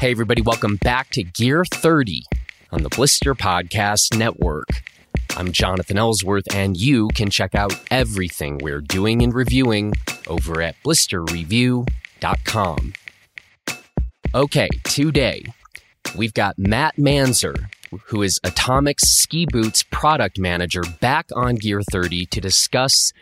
Hey, everybody, welcome back to Gear 30 on the Blister Podcast Network. I'm Jonathan Ellsworth, and you can check out everything we're doing and reviewing over at blisterreview.com. Okay, today we've got Matt Manzer, who is Atomic's Ski Boots product manager, back on Gear 30 to discuss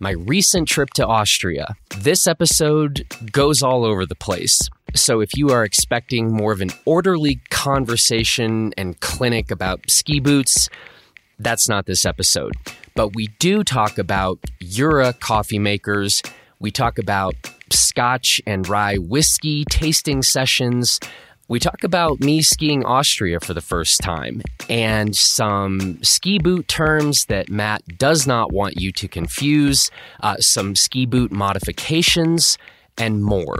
my recent trip to Austria. This episode goes all over the place. So, if you are expecting more of an orderly conversation and clinic about ski boots, that's not this episode. But we do talk about Jura coffee makers. We talk about scotch and rye whiskey tasting sessions. We talk about me skiing Austria for the first time and some ski boot terms that Matt does not want you to confuse, uh, some ski boot modifications, and more.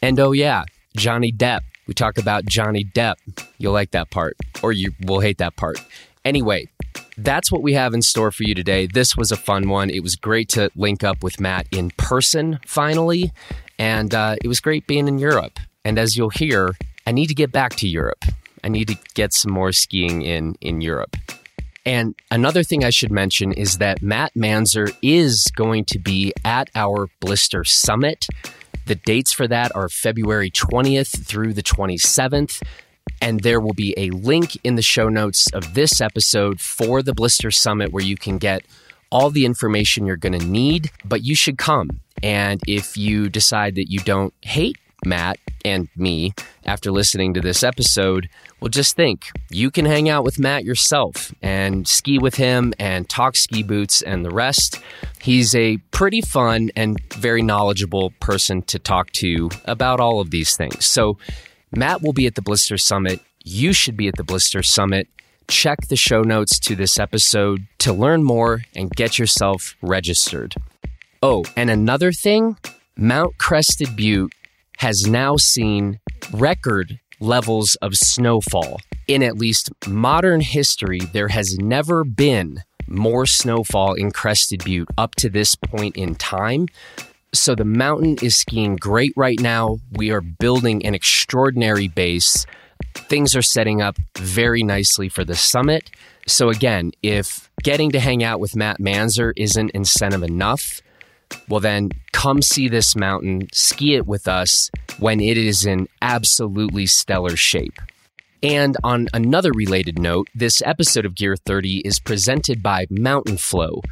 And oh, yeah, Johnny Depp. We talk about Johnny Depp. You'll like that part, or you will hate that part. Anyway, that's what we have in store for you today. This was a fun one. It was great to link up with Matt in person finally, and uh, it was great being in Europe. And as you'll hear, I need to get back to Europe. I need to get some more skiing in in Europe. And another thing I should mention is that Matt Manzer is going to be at our Blister Summit. The dates for that are February 20th through the 27th. And there will be a link in the show notes of this episode for the Blister Summit where you can get all the information you're going to need, but you should come. And if you decide that you don't hate Matt and me after listening to this episode, well, just think you can hang out with Matt yourself and ski with him and talk ski boots and the rest. He's a pretty fun and very knowledgeable person to talk to about all of these things. So, Matt will be at the Blister Summit. You should be at the Blister Summit. Check the show notes to this episode to learn more and get yourself registered. Oh, and another thing Mount Crested Butte has now seen record levels of snowfall. In at least modern history, there has never been more snowfall in Crested Butte up to this point in time. So the mountain is skiing great right now. We are building an extraordinary base. Things are setting up very nicely for the summit. So, again, if getting to hang out with Matt Manzer isn't incentive enough, well, then come see this mountain, ski it with us when it is in absolutely stellar shape. And on another related note, this episode of Gear 30 is presented by Mountain Flow.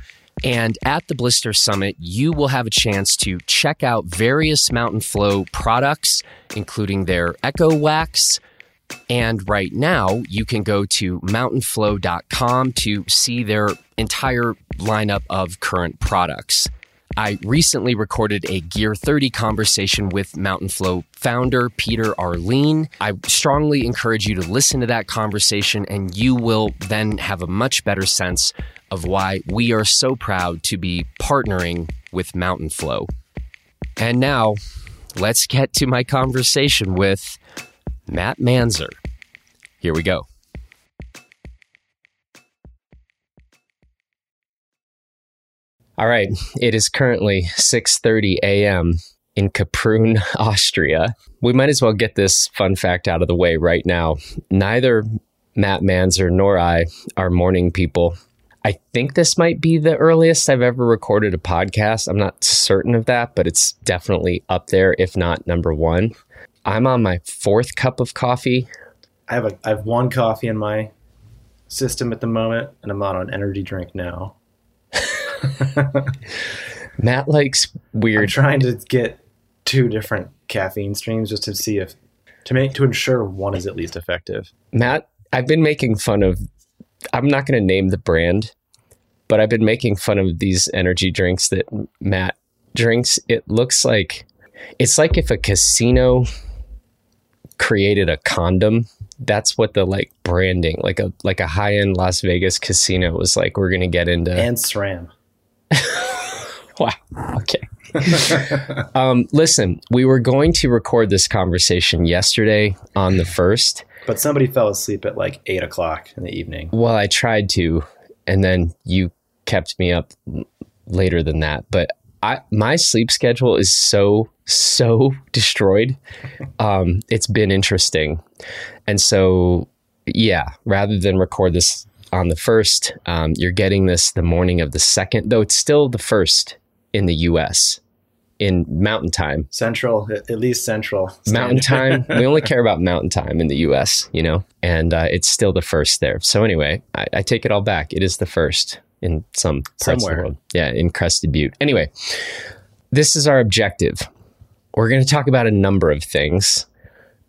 And at the Blister Summit, you will have a chance to check out various Mountain Flow products, including their Echo Wax. And right now, you can go to mountainflow.com to see their entire lineup of current products. I recently recorded a Gear 30 conversation with Mountain Flow founder Peter Arlein. I strongly encourage you to listen to that conversation, and you will then have a much better sense of why we are so proud to be partnering with Mountain Flow. And now, let's get to my conversation with Matt Manzer. Here we go. All right, it is currently 6:30 a.m. in Kaprun, Austria. We might as well get this fun fact out of the way right now. Neither Matt Manzer nor I are morning people. I think this might be the earliest I've ever recorded a podcast. I'm not certain of that, but it's definitely up there, if not number one. I'm on my fourth cup of coffee. I have a I have one coffee in my system at the moment, and I'm on an energy drink now. Matt likes I'm weird. trying to get two different caffeine streams just to see if to make to ensure one is at least effective. Matt, I've been making fun of. I'm not going to name the brand, but I've been making fun of these energy drinks that Matt drinks. It looks like it's like if a casino created a condom. That's what the like branding, like a like a high end Las Vegas casino was like. We're going to get into And SRAM. Wow. Okay. um, listen, we were going to record this conversation yesterday on the first. But somebody fell asleep at like eight o'clock in the evening. Well, I tried to, and then you kept me up later than that. But I my sleep schedule is so so destroyed. Um, it's been interesting, and so yeah, rather than record this on the first, um, you're getting this the morning of the second, though it's still the first in the U.S. in Mountain Time. Central, at least Central. Mountain Time. we only care about Mountain Time in the U.S. You know, and uh, it's still the first there. So anyway, I, I take it all back. It is the first in some parts of the world. Yeah, in Crested Butte. Anyway, this is our objective. We're going to talk about a number of things.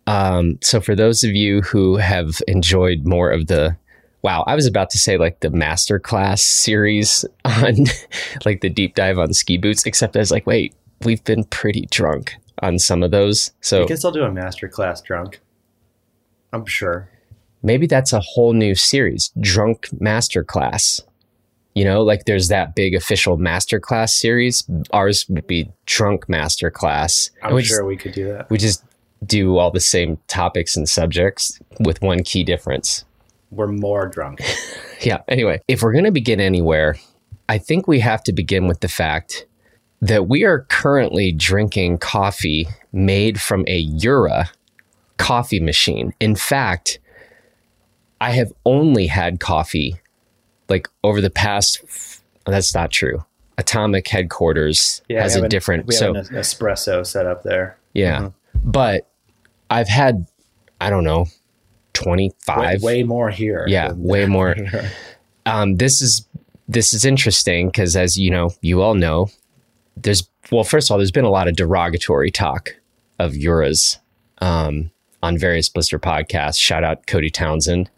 Um, so for those of you who have enjoyed more of the wow, I was about to say like the masterclass series on like the deep dive on ski boots, except I was like, wait, we've been pretty drunk on some of those. So You can still do a master class drunk. I'm sure. maybe that's a whole new series, Drunk Masterclass. You know, like there's that big official masterclass series. Ours would be Drunk Masterclass. I'm we just- sure we could do that. we just do all the same topics and subjects with one key difference. We're more drunk. Yeah. Anyway, if we're going to begin anywhere, I think we have to begin with the fact that we are currently drinking coffee made from a Jura coffee machine. In fact, I have only had coffee like over the past. That's not true. Atomic headquarters Yeah, has a an- different. We so have an espresso set up there. yeah, mm-hmm. but I've had I don't know twenty Way, way more here. Yeah, way more. um, this is this is interesting because as you know, you all know, there's well, first of all, there's been a lot of derogatory talk of Juras um, on various Blister podcasts. Shout out Cody Townsend.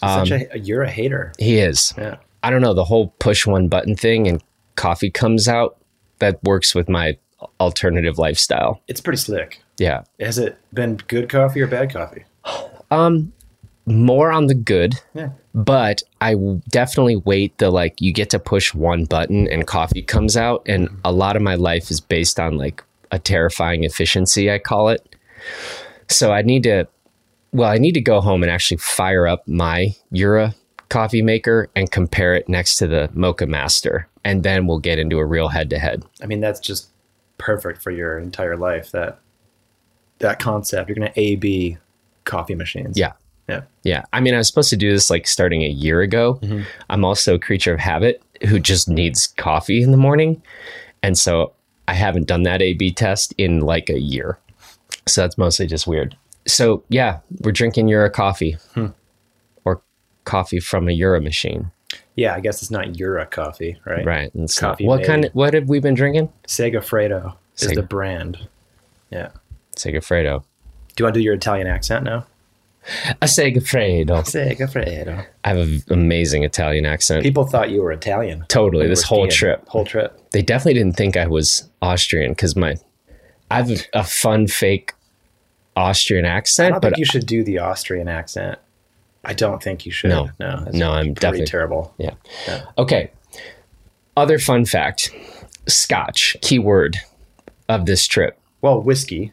Such Um, a, you're a hater. He is. Yeah. I don't know the whole push one button thing and coffee comes out. That works with my alternative lifestyle. It's pretty slick. Yeah. Has it been good coffee or bad coffee? Um, more on the good. Yeah. but I definitely wait the like you get to push one button and coffee comes out and a lot of my life is based on like a terrifying efficiency I call it. So I need to well I need to go home and actually fire up my Jura coffee maker and compare it next to the Moccamaster and then we'll get into a real head to head. I mean, that's just perfect for your entire life. That that concept. You're gonna A B coffee machines. Yeah. Yeah. Yeah. I mean, I was supposed to do this like starting a year ago. Mm-hmm. I'm also a creature of habit who just needs coffee in the morning. And so I haven't done that A B test in like a year. So that's mostly just weird. So yeah, we're drinking Jura coffee hmm. or coffee from a Jura machine. Yeah. I guess it's not Jura coffee, right? Right. And so Coffee what made. kind of, what have we been drinking? Segafredo is Seg- the brand. Yeah. Segafredo. Do you want to do your Italian accent now? A Segafredo. Segafredo. I have an amazing Italian accent. People thought you were Italian. Totally. This whole skiing. trip. Whole trip. they definitely didn't think I was Austrian because my I have a, fun fake Austrian I accent, don't but think you should do the Austrian accent. I don't think you should. No. no, No, I'm pretty definitely- terrible. yeah. Yeah. Okay. Other fun fact: Scotch keyword of this trip. Well, whiskey.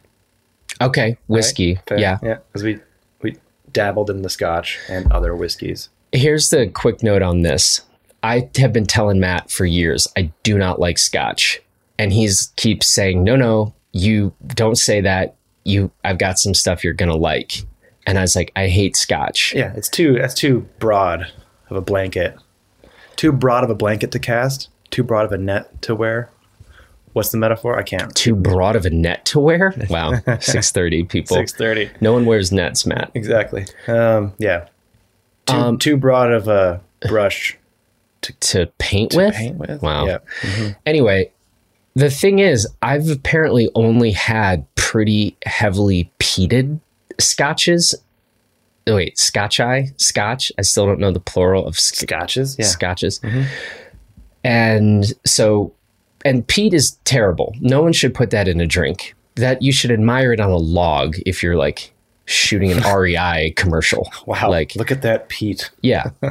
Okay, whiskey. Fair. Yeah. yeah, because we we dabbled in the Scotch and other whiskeys. Here's the quick note on this. I have been telling Matt for years I do not like Scotch, and he's keeps saying, "No, no, you don't say that. You, I've got some stuff you're gonna like." And I was like, "I hate Scotch." Yeah, it's too that's too broad of a blanket. Too broad of a blanket to cast. Too broad of a net to wear. What's the metaphor? I can't. too broad of a net to wear. Wow, six thirty people. Six thirty. No one wears nets, Matt. Exactly. Um, yeah. Too, Um, too broad of a brush To paint to with. paint with. Wow. Yeah. Anyway, the thing is, I've apparently only had pretty heavily peated scotches. Oh, wait, scotch eye, scotch. I still don't know the plural of sc- Scotches. Yeah. scotches. And so, and peat is terrible. No one should put that in a drink. That you should admire it on a log if you're like shooting an REI commercial. Wow. Like, look at that peat. yeah.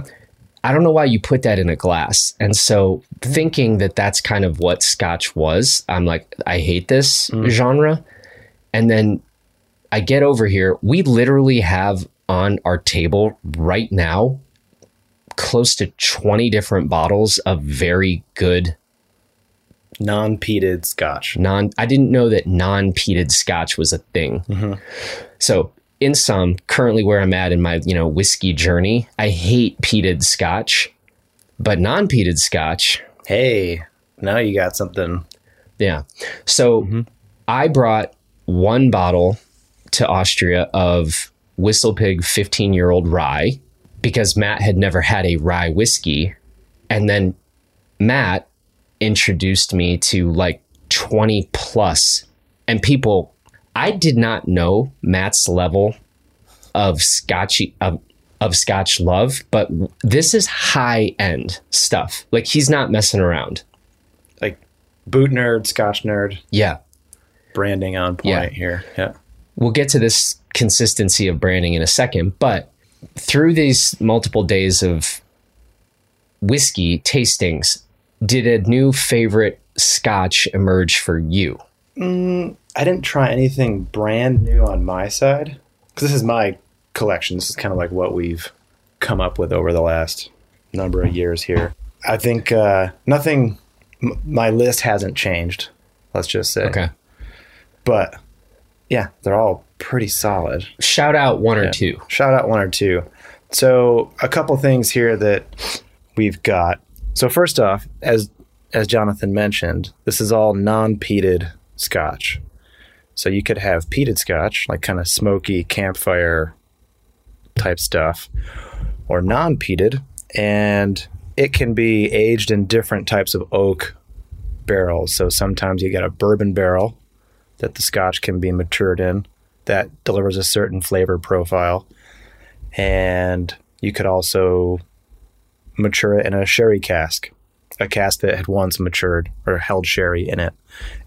I don't know why you put that in a glass. And so, thinking that that's kind of what scotch was, I'm like, I hate this mm. genre. And then I get over here. We literally have on our table right now close to 20 different bottles of very good Non-peated Scotch. Non I didn't know that non-peated scotch was a thing. Mm-hmm. So in sum, currently where I'm at in my, you know, whiskey journey, I hate peated scotch, but non-peated scotch, Hey, now you got something. yeah. So mm-hmm. I brought one bottle to Austria of Whistlepig 15 year old rye because Matt had never had a rye whiskey. And then Matt introduced me to like 20 plus and people I did not know Matt's level of scotchy of, of scotch love, but this is high end stuff. Like he's not messing around. Like boot nerd, Scotch nerd, Yeah. branding on point Yeah. here. Yeah. we'll get to this consistency of branding in a second, but through these multiple days of whiskey tastings, did a new favorite scotch emerge for you? I didn't try anything brand new on my side because this is my collection. This is kind of like what we've come up with over the last number of years here. I think uh, nothing. M- my list hasn't changed. Let's just say. Okay. But yeah, they're all pretty solid. Shout out one or two. Shout out one or two. So a couple things here that we've got. So first off, as as Jonathan mentioned, this is all non-peated Scotch. So you could have peated Scotch, like kind of smoky campfire type stuff, or non-peated, and it can be aged in different types of oak barrels. So sometimes you get a bourbon barrel that the Scotch can be matured in that delivers a certain flavor profile. And you could also mature it in a sherry cask, a cask that had once matured or held sherry in it.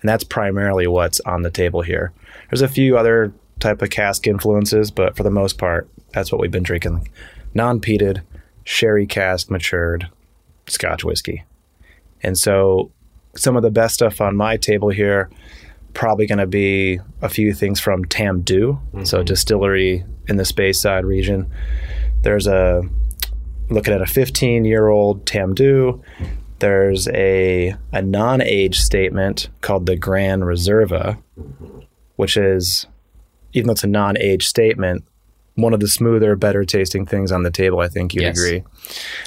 And that's primarily what's on the table here. There's a few other type of cask influences, but for the most part, that's what we've been drinking. Non-peated, sherry cask matured Scotch whiskey. And so some of the best stuff on my table here probably going to be a few things from Tamdhu, so mm-hmm. distillery in the Speyside region. There's a looking at a 15 year old Tamdhu. There's a a non age statement called the Grand Reserva, which is even though it's a non age statement, one of the smoother, better tasting things on the table. I think you'd Yes. agree.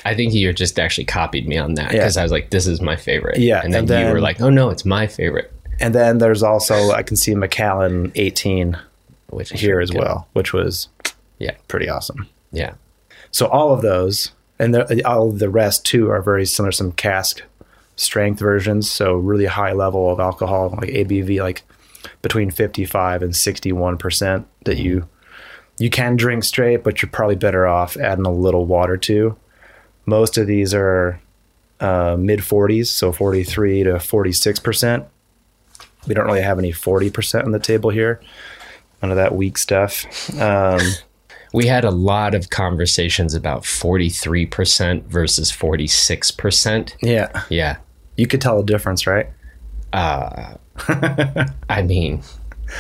I think you just actually copied me on that Yeah. because I was like, this is my favorite. Yeah, And then, and you were like, oh no, it's my favorite. And then there's also I can see Macallan 18 Which here as good. well, which was Yeah. pretty awesome. Yeah. So all of those, and the, all of the rest too, are very similar. Some cask strength versions, so really high level of alcohol, like ABV, like between fifty-five and sixty-one percent that you you can drink straight, but you're probably better off adding a little water to. Most of these are uh, mid forties, so forty-three to forty-six percent. We don't really have any forty percent on the table here. None of that weak stuff. Um, We had a lot of conversations about 43% versus 46%. yeah, Yeah. you could tell the difference, right? I mean,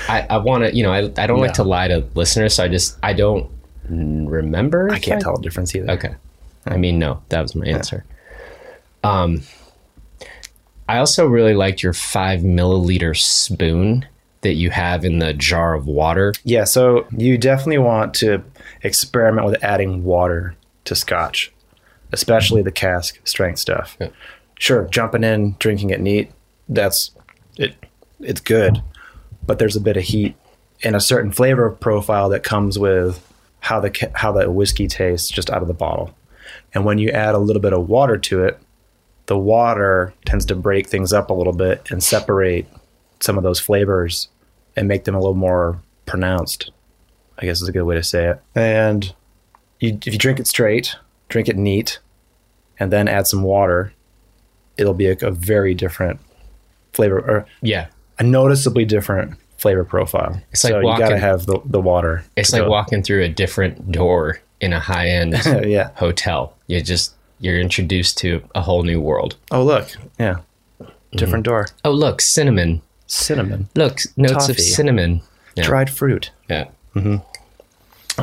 I, I want to, you know, I, I don't like to lie to listeners, so I just, I don't remember. I can't tell the difference either. Okay. I mean, no, that was my answer. Um, I also really liked your five milliliter spoon that you have in the jar of water. Yeah, so you definitely want to experiment with adding water to scotch, especially the cask strength stuff. Yeah. Sure, jumping in, drinking it neat, that's it it's good, but there's a bit of heat and a certain flavor profile that comes with how the how the whiskey tastes just out of the bottle. And when you add a little bit of water to it, the water tends to break things up a little bit and separate some of those flavors and make them a little more pronounced. I guess is a good way to say it. And you, if you drink it straight, drink it neat, and then add some water, it'll be a, a very different flavor or Yeah. a noticeably different flavor profile. It's like so you got to walking- have the, the water. It's like go. walking through a different door in a high end yeah. hotel. You just, you're introduced to a whole new world. Oh look, yeah, Mm-hmm. different door. Oh, look, cinnamon. Cinnamon, Look, notes of cinnamon. Yeah. dried fruit. Yeah.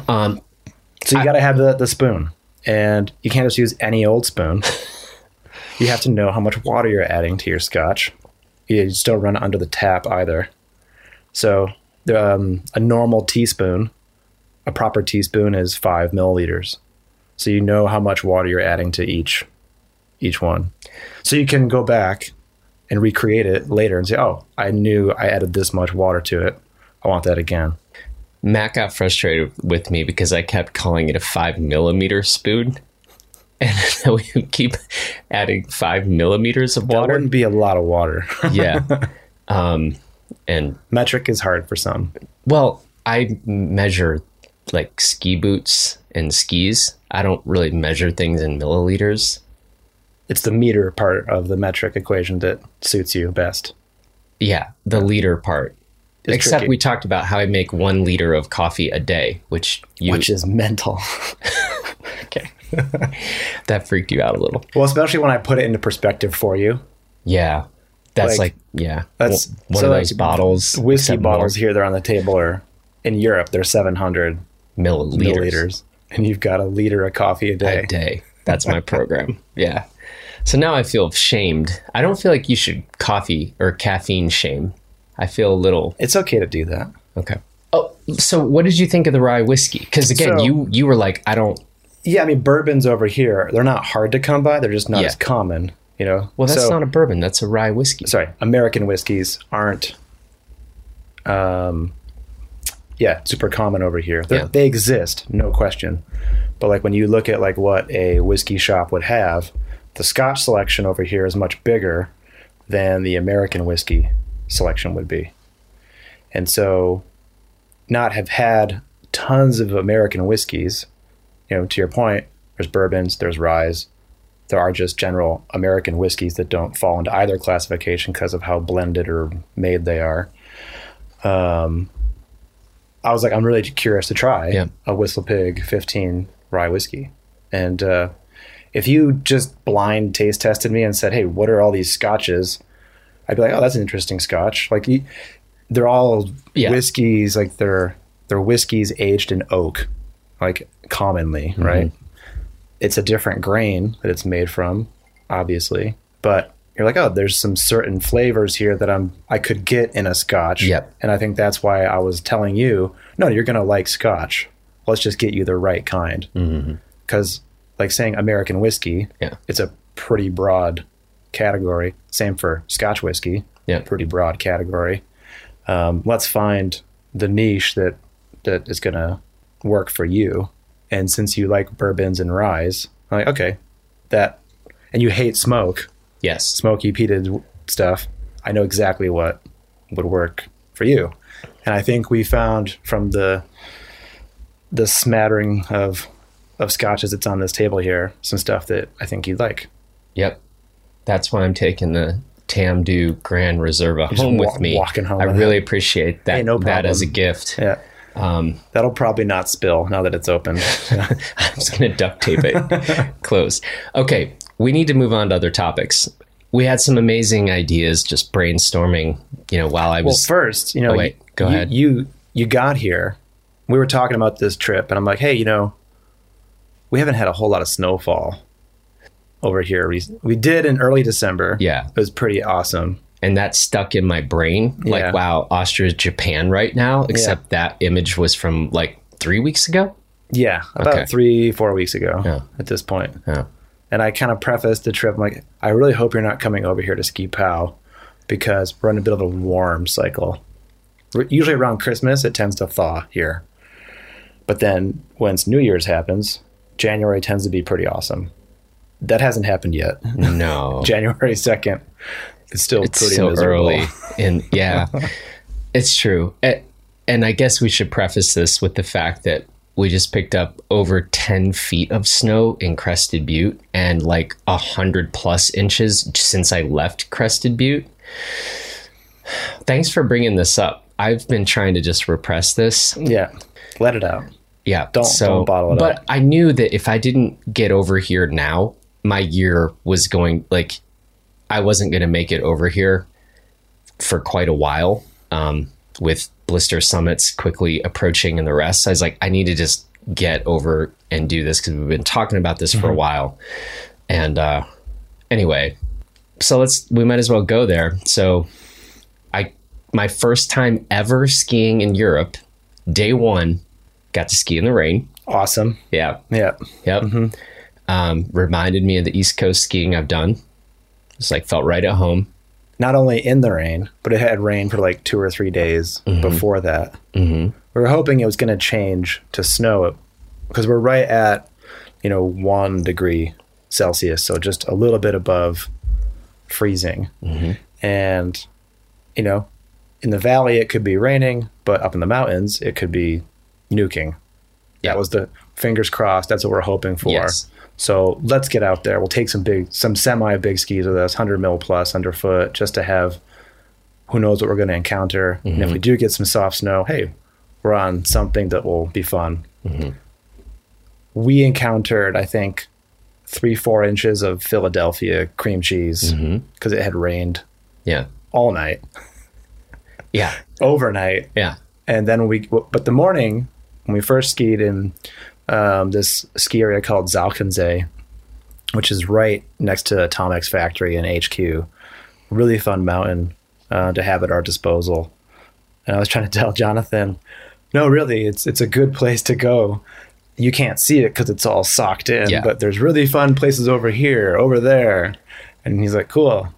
Um, So you got to have the, the spoon, and you can't just use any old spoon. you have to know how much water you're adding to your scotch, You just don't run it under the tap either. So um, a normal teaspoon, a proper teaspoon is five milliliters. So you know how much water you're adding to each each one. So you can go back and recreate it later and say, "Oh, I knew I added this much water to it. I want that again." Matt got frustrated with me because I kept calling it a five millimeter spoon. And we keep adding five millimeters of water. That wouldn't be a lot of water. yeah. Um, and Metric is hard for some. well, I measure like ski boots and skis. I don't really measure things in milliliters. It's the meter part of the metric equation that suits you best. Yeah, the liter part. Except tricky. we talked about how I make one liter of coffee a day, which you which is mental. okay. that freaked you out a little. well, especially when I put it into perspective for you. Yeah. That's Like, like, yeah. that's- one so, of like, those bottles. Whiskey bottles here, they're on the table, or in Europe, they're 700 milliliters, milliliters. And you've got a liter of coffee a day. a day. That's my program. yeah. So now I feel shamed. I don't feel like you should coffee or caffeine shame. I feel a little It's okay to do that. okay. Oh, so what did you think of the rye whiskey? Because again, So- you you were like, I don't. Yeah, I mean, bourbons over here, they're not hard to come by. They're just not Yeah. as common, you know? Well, that's So- not a bourbon. That's a rye whiskey. sorry, American whiskeys aren't, um, yeah, super common over here. Yeah. They exist, no question. But like when you look at like what a whiskey shop would have, the Scotch selection over here is much bigger than the American whiskey selection would be. And so, not have had tons of American whiskeys, you know, to your point, there's bourbons, there's ryes, there are just general American whiskeys that don't fall into either classification because of how blended or made they are. Um, I was like, I'm really curious to try Yeah. a Whistle Pig 15 rye whiskey. And uh, if you just blind taste tested me and said, hey, what are all these scotches? I'd be like, oh, that's an interesting scotch. Like, you- they're all Yeah. whiskeys, like they're, they're whiskeys aged in oak, like commonly, mm-hmm. right? it's a different grain that it's made from, obviously. But you're like, oh, there's some certain flavors here that I'm I could get in a scotch. Yep. And I think that's why I was telling you, no, you're gonna like scotch. Let's just get you the right kind. Mm-hmm. Because like saying American whiskey, Yeah. it's a pretty broad category. Same for Scotch whiskey, Yeah. pretty broad category. Um, let's find the niche that that is gonna work for you. And since you like bourbons and ryes, I'm like okay, that, and you hate smoke, Yes. smoky peated stuff. I know exactly what would work for you. And I think we found from the the smattering of of scotches that's on this table here some stuff that I think you'd like. Yep. That's why I'm taking the Tamdhu Grand Reserva just home wa- with me. walking home I really appreciate that Hey, no that as a gift. Yeah. Um, That'll probably not spill now that it's open. Yeah. I'm just going to duct tape it closed. Okay, we need to move on to other topics. We had some amazing ideas just brainstorming, you know, while I well, was first, you know, Oh, wait, you- go you- ahead. You you got here. We were talking about this trip, and I'm like, hey, you know, we haven't had a whole lot of snowfall over here. rec- We did in early December. Yeah. it was pretty awesome. and that stuck in my brain Yeah. like wow, Austria's Japan right now, except that image was from like 3 weeks ago. Yeah, about Okay. three, four weeks ago Yeah. at this point. Yeah. And I kind of prefaced the trip I'm like, I really hope you're not coming over here to ski pow because we're in a bit of a warm cycle. Usually around Christmas, it tends to thaw here. But then once New Year's happens, January tends to be pretty awesome. That hasn't happened yet. No. January 2nd It's still it's pretty so miserable. early and yeah it's true and i guess we should preface this with the fact that we just picked up over 10 feet of snow in crested butte and like 100 plus inches since i left crested butte thanks for bringing this up i've been trying to just repress this Yeah, let it out. yeah. Don't- so, don't bottle it But up. But I knew that if I didn't get over here now, my year was going like I wasn't going to make it over here for quite a while. Um, with blister summits quickly approaching and the rest, I was like, I need to just get over and do this because we've been talking about this Mm-hmm. for a while. And uh, anyway, so let's we might as well go there. So I my first time ever skiing in Europe, day one, got to ski in the rain. Awesome. Yeah. Yeah. Yep. Um, reminded me of the East Coast skiing I've done. It's like felt right at home. Not only in the rain, but it had rained for like two or three days before that. Mm-hmm. We were hoping it was going to change to snow because we're right at, you know, one degree Celsius, so just a little bit above freezing. And, you know, in the valley it could be raining, but up in the mountains it could be nuking. Yeah. That was the fingers crossed. That's what we're hoping for. Yes. So let's get out there. We'll take some big, some semi big skis with us, 100 mil plus underfoot, just to have who knows what we're going to encounter. And if we mm-hmm. do get some soft snow, hey, we're on something that will be fun. Mm-hmm. We encountered, I think, three, four inches of Philadelphia cream cheese mm-hmm. because it had rained Yeah. all night, Yeah. overnight. Yeah. And then we, but the morning when we first skied in um, this ski area called Zauchensee, which is right next to Atomic's factory in HQ, really fun mountain uh, to have at our disposal. And I was trying to tell Jonathan, no, really, it's it's a good place to go. You can't see it because it's all socked in, Yeah. but there's really fun places over here, over there. And he's like, cool.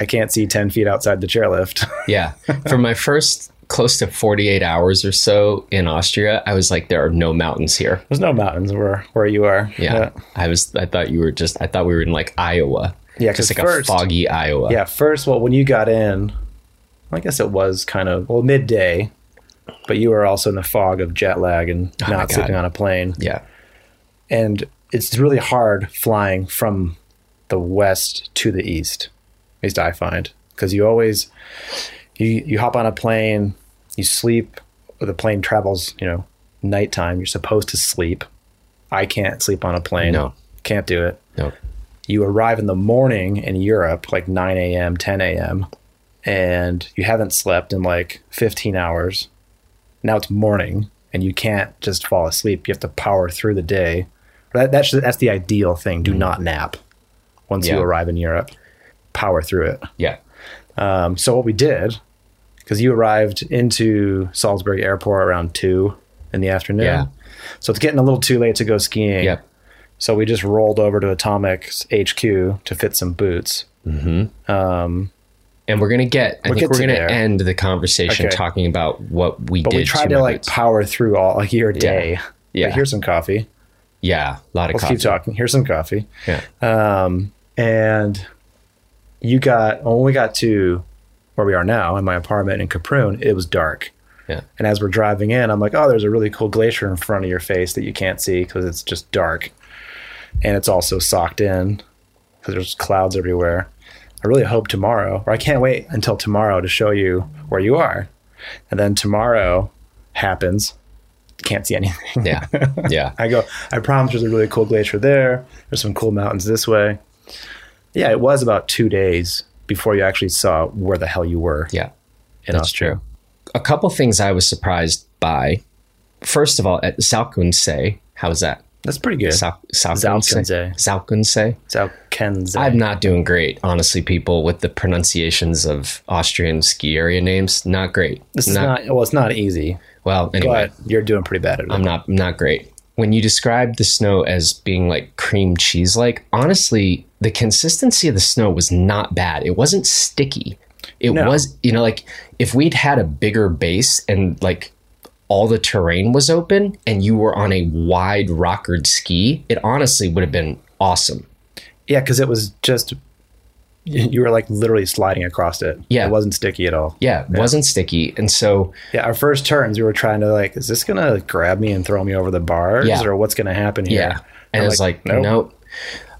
I can't see 10 feet outside the chairlift. Yeah. For my first close to 48 hours or so in Austria, I was like, there are no mountains here. There's no mountains where where you are. Yeah. I was, I thought you were just, I thought we were in like Iowa. Yeah, 'cause Just like first- a foggy Iowa. Yeah. First, well, when you got in, I guess it was kind of well midday, but you were also in the fog of jet lag and Oh not sleeping on a plane, Yeah. and it's really hard flying from the west to the east. At least I find because you always you you hop on a plane, you sleep, the plane travels. You know, nighttime. You're supposed to sleep. I can't sleep on a plane. No. can't do it. No. you arrive in the morning in Europe, like 9 a.m., 10 a.m., and you haven't slept in like 15 hours. Now it's morning, and you can't just fall asleep. You have to power through the day. That, that's, that's the ideal thing. Do not nap once you Mm. Arrive in Europe. Power through it. Yeah. Um, so what we did, because you arrived into Salzburg Airport around 2 in the afternoon. Yeah. So it's getting a little too late to go skiing. Yep. So we just rolled over to Atomic's HQ to fit some boots. And we're going to get, I We'll think get we're to there. end the conversation Okay. talking about what we But did. we tried to to like boots. power through all like your day. Yeah. Like, here's some coffee. yeah. A lot of Let's coffee. keep talking. Here's some coffee. Yeah. Um, and you got when we got to where we are now in my apartment in Kaprun, it was dark. Yeah. And as we're driving in, I'm like, oh, there's a really cool glacier in front of your face that you can't see because it's just dark. And it's also socked in because there's clouds everywhere. I really hope tomorrow, or I can't wait until tomorrow to show you where you are. And then tomorrow happens. Can't see anything. Yeah. Yeah. I go, I promise there's a really cool glacier there. There's some cool mountains this way. Yeah, it was about two days before you actually saw where the hell you were Yeah. That's Austria. true. A couple things I was surprised by. First of all, at Salkunsee, how's that? That's pretty good. Sal- Salkunsee. Zauchensee. Salkunsee. I'm not doing great, honestly, people, with the pronunciations of Austrian ski area names. Not great. This is not, well, it's not easy, well, anyway, but you're doing pretty bad at it. I'm not not great. When you described the snow as being like cream cheese like, honestly, the consistency of the snow was not bad. It wasn't sticky. It No. was, you know, like if we'd had a bigger base and like all the terrain was open and you were on a wide rockered ski, it honestly would have been awesome. yeah, because it was just, you were like literally sliding across it. Yeah. It wasn't sticky at all. Yeah, it wasn't sticky. And so Yeah, our first turns, we were trying to like, is this gonna grab me and throw me over the bars, Yeah. or what's gonna happen here? Yeah. And I'm it's like, nope. nope.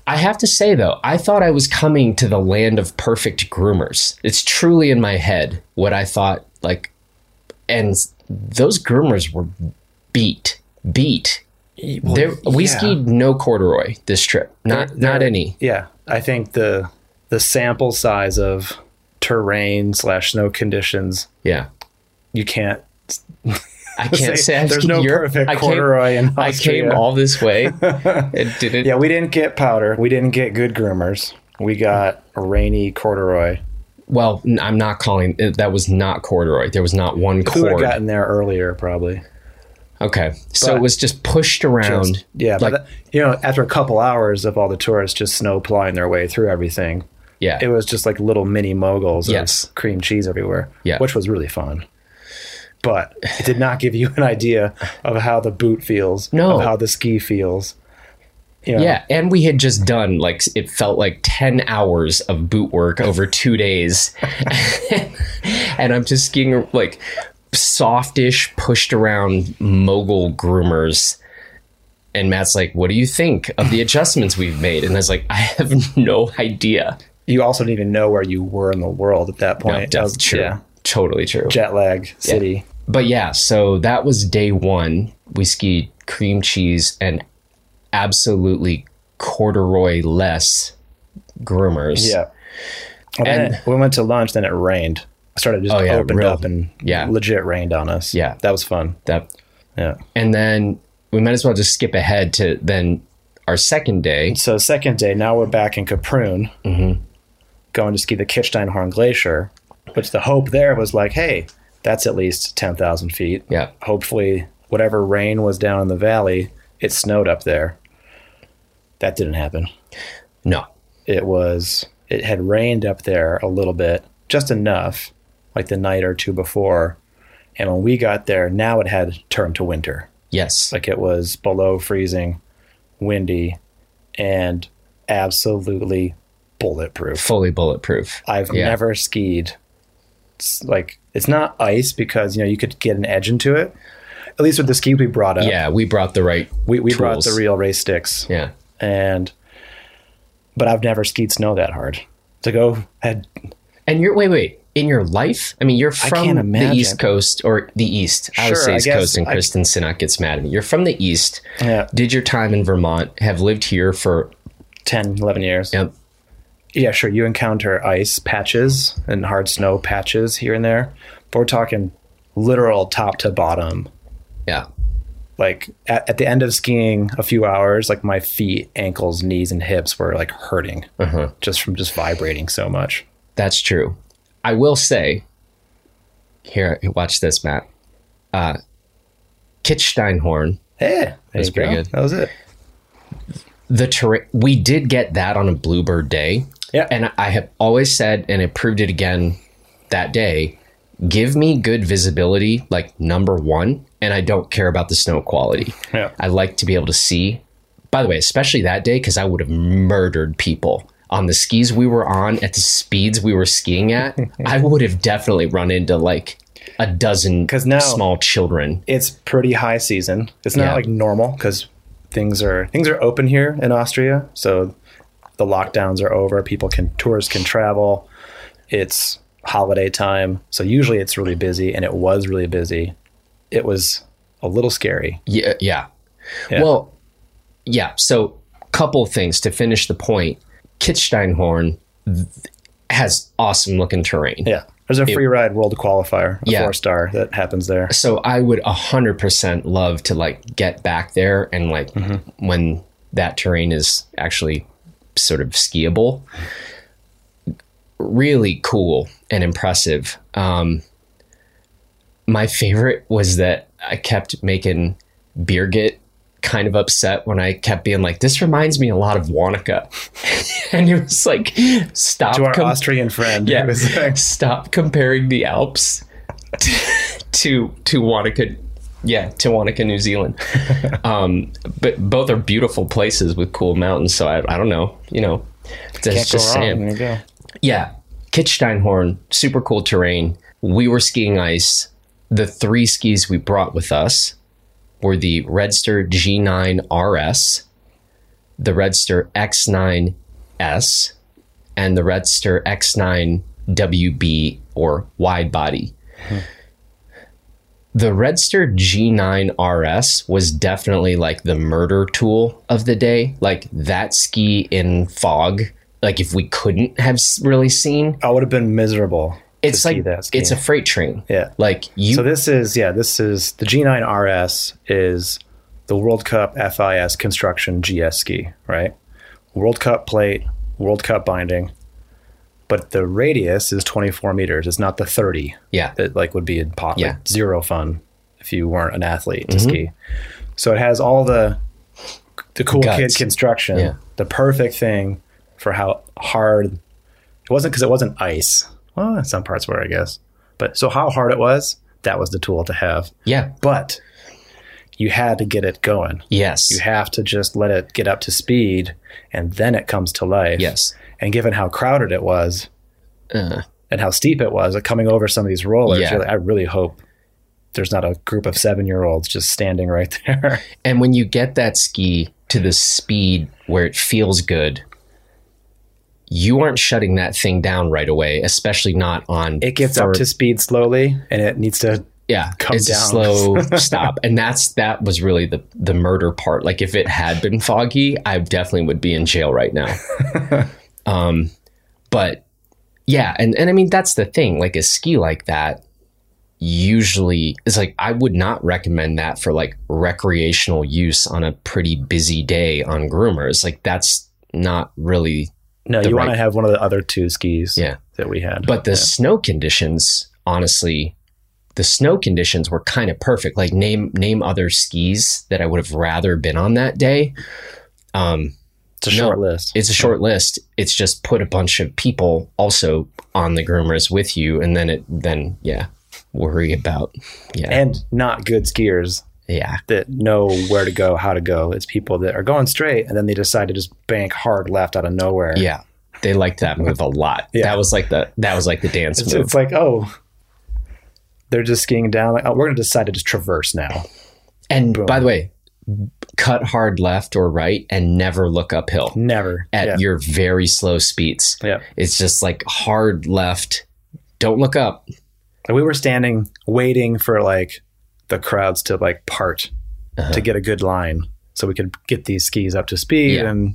I have to say though, I thought I was coming to the land of perfect groomers. It's truly in my head what I thought like and those groomers were beat. Beat. Well, There we yeah. skied no corduroy this trip. Not They're- not they're- any. Yeah, I think the the sample size of terrain slash snow conditions, Yeah. you can't. I can't say, I there's no Europe. perfect I came, corduroy I came all this way. It didn't Yeah, we didn't get powder. We didn't get good groomers. We got rainy corduroy. Well, I'm not calling uh, that was not corduroy. There was not one We would have cord. gotten there earlier, probably. okay, so But- it was just pushed around. Just- yeah, like but that, you know, after a couple hours of all the tourists just snow plowing their way through everything, yeah, it was just like little mini moguls Yes. of cream cheese everywhere. Yeah. which was really fun. But it did not give you an idea of how the boot feels, No. of how the ski feels. You know, Yeah, and we had just done like it felt like 10 hours of boot work over 2 days. and I'm just skiing like softish pushed around mogul groomers. And Matt's like, "What do you think of the adjustments we've made?" And I was like, "I have no idea." You also didn't even know where you were in the world at that point. That that's was- true. Yeah, Totally true. jet lag city. But yeah, so that was day 1. We skied cream cheese and absolutely corduroy less groomers. Yeah. Then And- we went to lunch, then it rained. It started just Oh, yeah, opened real- up and yeah. legit rained on us. Yeah. That was fun. That Yeah. and then we might as well just skip ahead to then our second day. So second day, now we're back in Kaprun, Mm-hmm. Going to ski the Kitzsteinhorn Glacier. Which the hope there was like, hey, that's at least ten thousand feet. Yeah. Hopefully, whatever rain was down in the valley, it snowed up there. That didn't happen. No. It was it had rained up there a little bit, just enough, like the night or two before. And when we got there, now it had turned to winter. Yes. Like it was below freezing, windy, and absolutely bulletproof. fully bulletproof. I've Yeah. never skied. It's like it's not ice because you know you could get an edge into it. At least with the skis we brought up, Yeah, we brought the right we, we brought the real race sticks, Yeah. and but I've never skied snow that hard. To go And you're wait, wait. In your life? I mean, you're from the. East Coast or the East. I would say East Coast and I- Kristin Sinnott gets mad at me. You're from the East. yeah, Did your time in Vermont, have lived here for 10, 11 years. yep, Yeah, sure. You encounter ice patches and hard snow patches here and there, but we're talking literal top to bottom. yeah. Like at, at the end of skiing a few hours, like my feet, ankles, knees, and hips were like hurting Uh-huh. just from just vibrating so much. That's true. I will say, here, watch this, Matt. Uh, Kitzsteinhorn, Hey, that's pretty good. That was it. the terrain, we did get that on a Bluebird day. Yeah. And I have always said, and it proved it again that day give me good visibility, like number one, and I don't care about the snow quality. Yeah. I like to be able to see. By the way, especially that day, because I would have murdered people on the skis we were on at the speeds we were skiing at. I would have definitely run into like a dozen 'Cause now- small children. It's pretty high season. It's not Yeah. like normal because things are things are open here in Austria, so the lockdowns are over. People can tourists can travel. It's holiday time, so usually it's really busy, and it was really busy. It was a little scary. Yeah, yeah. Yeah. Well, yeah. So, couple things to finish the point. Kitzsteinhorn th- has awesome looking terrain. Yeah, there's a free ride world qualifier, a Yeah. four star that happens there. So I would a hundred percent love to like get back there and like Mm-hmm. when that terrain is actually sort of skiable. Really cool and impressive. Um, my favorite was that I kept making Birgit kind of upset when I kept being like, "This reminds me a lot of Wanaka," and it was like, "Stop!" To our com- Austrian friend, yeah, like, stop comparing the Alps to to Wanaka, yeah, to New Zealand. um, but both are beautiful places with cool mountains. So I, I don't know, you know, that's just saying. There you go. Yeah, Kitzsteinhorn, super cool terrain. We were skiing ice. The three skis we brought with us were the Redster G9 RS, the Redster X9S, and the Redster X9 WB or wide body. The Redster G9 RS was definitely like the murder tool of the day. Like that ski in fog, like if we couldn't have really seen, I would have been miserable. it's like it's a freight train. Yeah. Like you So this is yeah, this is the G9 RS is the World Cup FIS construction GS ski, right? World Cup plate, World Cup binding, but the radius is 24 meters. It's not the 30 Yeah. that like would be in pot, Yeah. like zero fun if you weren't an athlete Mm-hmm. to ski. So it has all the the cool Guts. kid construction, Yeah. the perfect thing for how hard it wasn't because it wasn't ice. Well, some parts were, I guess. But so how hard it was, that was the tool to have. Yeah. But you had to get it going. Yes. You have to just let it get up to speed and then it comes to life. yes. And given how crowded it was Uh, and how steep it was, coming over some of these rollers, Yeah. you're like, I really hope there's not a group of seven year olds just standing right there. and when you get that ski to the speed where it feels good, you aren't shutting that thing down right away, especially not on. it gets for- up to speed slowly and it needs to yeah, come it's a slow stop, and that's that was really the the murder part. Like if it had been foggy, I definitely would be in jail right now. um, but yeah, and and I mean that's the thing. Like a ski like that usually is like I would not recommend that for like recreational use on a pretty busy day on groomers. Like that's not really No, you want to have one of the other two skis Yeah. that we had. But the snow conditions, honestly, the snow conditions were kind of perfect. Like name name other skis that I would have rather been on that day. Um, it's a no, short list. it's a short list. It's just put a bunch of people also on the groomers with you, and then it then yeah, worry about yeah and not good skiers yeah that know where to go, how to go. It's people that are going straight and then they decide to just bank hard left out of nowhere. yeah. They liked that move a lot. Yeah. That was like the that was like the dance It's, move. it's like, oh, they're just skiing down. Like, oh, we're going to decide to just traverse now. and boom. by the way, cut hard left or right and never look uphill. Never. at yeah. your very slow speeds. yeah. It's just like hard left. Don't look up. And we were standing waiting for like the crowds to like part Uh-huh. to get a good line so we could get these skis up to speed Yeah. and,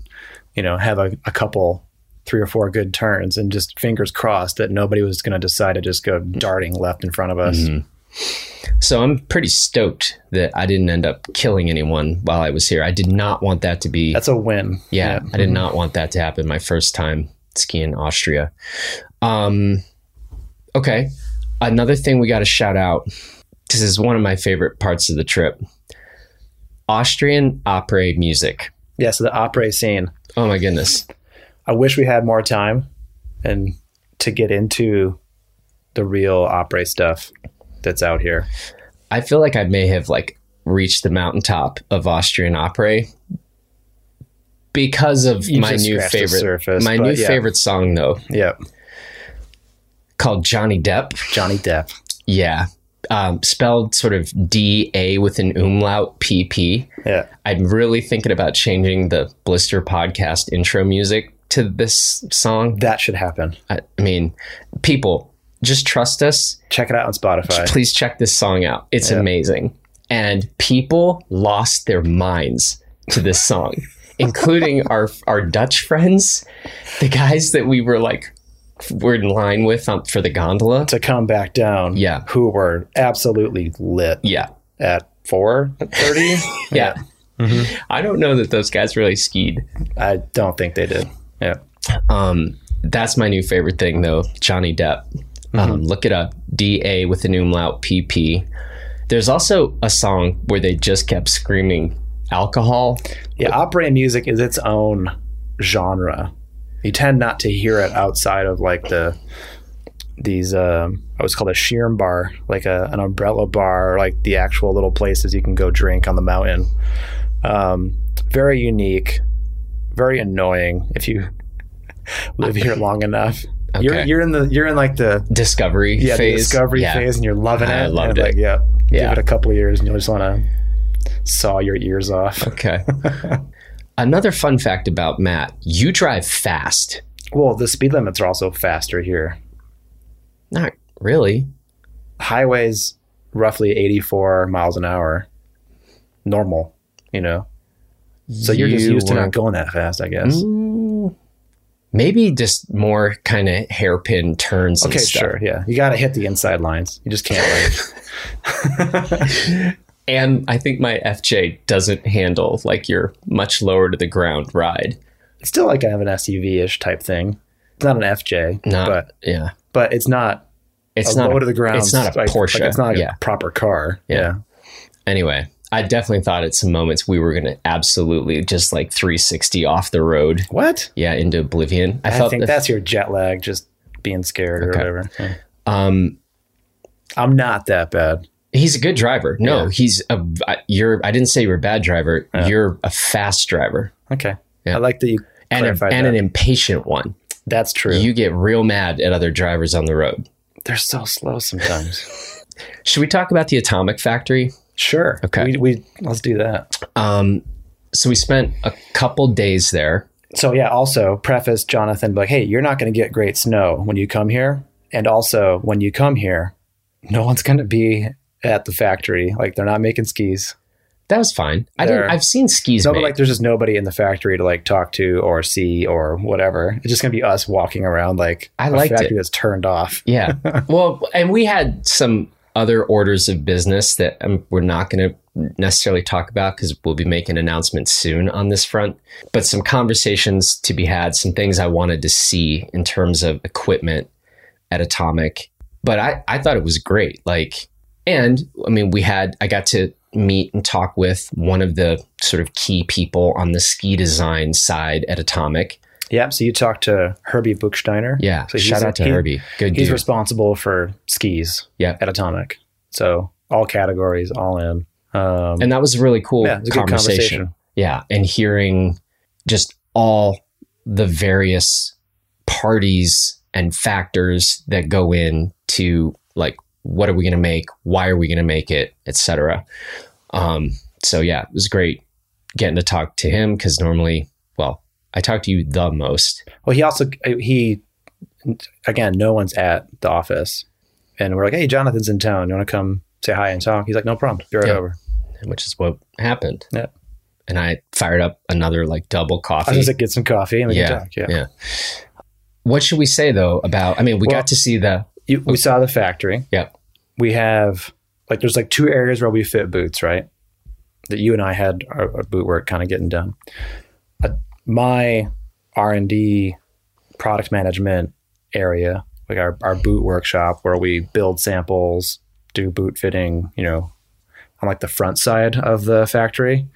you know, have a, a couple, three or four good turns and just fingers crossed that nobody was going to decide to just go darting left in front of us. Mm-hmm. So I'm pretty stoked that I didn't end up killing anyone while I was here. I did not want that to be. That's a win. yeah, I did not want that to happen my first time skiing Austria. Um, okay. Another thing we got to shout out. This is one of my favorite parts of the trip. Austrian opera music. Yeah. So the opera scene, Oh my goodness. I wish we had more time and to get into the real opera stuff that's out here. I feel like I may have like reached the mountaintop of Austrian opera because of You my new favorite surface, my new yeah. favorite song though Yeah. called Johnny Däpp. Johnny Däpp. Yeah. Um, spelled sort of D A with an umlaut P P. Yeah. I'm really thinking about changing the Blister podcast intro music to this song. That should happen. I, I mean, people just trust us. Check it out on Spotify. please check this song out. It's Yeah. amazing. And people lost their minds to this song, including our our Dutch friends, the guys that we were like were in line with on, for the gondola. To come back down. Yeah. Who were absolutely lit Yeah. at four thirty. Yeah. I don't know that those guys really skied. I don't think they did. Yeah. Um, that's my new favorite thing, though. Johnny Däpp. Um, look it up. D A with an umlaut P P. There's also a song where they just kept screaming alcohol. Yeah. Opera music is its own genre. You tend not to hear it outside of like the these um I was called a Schirmbar, like a, an umbrella bar, like the actual little places you can go drink on the mountain. Um, very unique, very annoying if you live here long enough. You're you're in the you're in like the Discovery yeah the phase. discovery Yeah. phase, and you're loving it. I loved it. Like, yeah, Yeah. give it a couple years, and you'll just want to saw your ears off. Okay. Another fun fact about Matt: you drive fast. Well, the speed limits are also faster here. Not really. Highways roughly 84 miles an hour, normal. You know, so you're just used to not going that fast, I guess. Mm, Maybe just more kind of hairpin turns. Okay, and stuff. sure, yeah. You got to hit the inside lines. You just can't like. And I think my FJ doesn't handle like your much lower to the ground ride. It's still like I have an SUV ish type thing. It's not an FJ, Not, but yeah. but it's not It's a not low a, to the ground. It's not a like- Porsche. Like it's not like yeah. a proper car. Yeah. Yeah. Anyway, I definitely thought at some moments we were going to absolutely just like 360 off the road. What? Yeah, into oblivion. I, I, felt think that- that's your jet lag, just being scared or whatever. Yeah. um, I'm not that bad. he's a good driver. No, Yeah. he's a. You're. I didn't say you're a bad driver. Yeah. You're a fast driver Okay. Yeah. I like that you and, a, and that. an impatient one. That's true. You get real mad at other drivers on the road. They're so slow sometimes. Should we talk about the atomic factory? Sure. Okay. We, we let's do that. Um, so we spent a couple days there. So yeah, also preface Jonathan like, hey, you're not going to get great snow when you come here, and also when you come here, no one's going to be at the factory. Like they're not making skis. That was fine. I didn't. I've seen skis So made. but like there's just nobody in the factory to like talk to or see or whatever. It's just going to be us walking around like I liked factory it. that's turned off. Yeah. well, and we had some other orders of business that um, we're not going to necessarily talk about because we'll be making announcements soon on this front. But some conversations to be had, some things I wanted to see in terms of equipment at Atomic. But I, I thought it was great. Like, and I mean, we had, I got to meet and talk with one of the sort of key people on the ski design side at Atomic. Yeah. So you talked to Herbie Buchsteiner. Yeah. So shout out to he- Herbie. Good He's dude. responsible for skis Yeah. at Atomic. So all categories, all in. Um, and that was a really cool yeah, a conversation. conversation. Yeah, and hearing just all the various parties and factors that go in to like what are we going to make, why are we going to make it, etc. Um, so yeah, it was great getting to talk to him because normally, well, I talk to you the most. Well, he also he again, no one's at the office, and we're like, "Hey, Jonathan's in town. You want to come say hi and talk?" He's like, "No problem. Be right over." which is what happened. Yeah. And I fired up another like double coffee. I was just like, "Get some coffee and we Yeah, can talk." Yeah. yeah. What should we say though about? I mean, we Well- got to see the You, we saw the factory. Yeah. We have like there's like two areas where we fit boots, right? That you and I had our, our boot work kind of getting done. Uh, my R and D product management area, like our, our boot workshop where we build samples, do boot fitting, you know, on like the front side of the factory.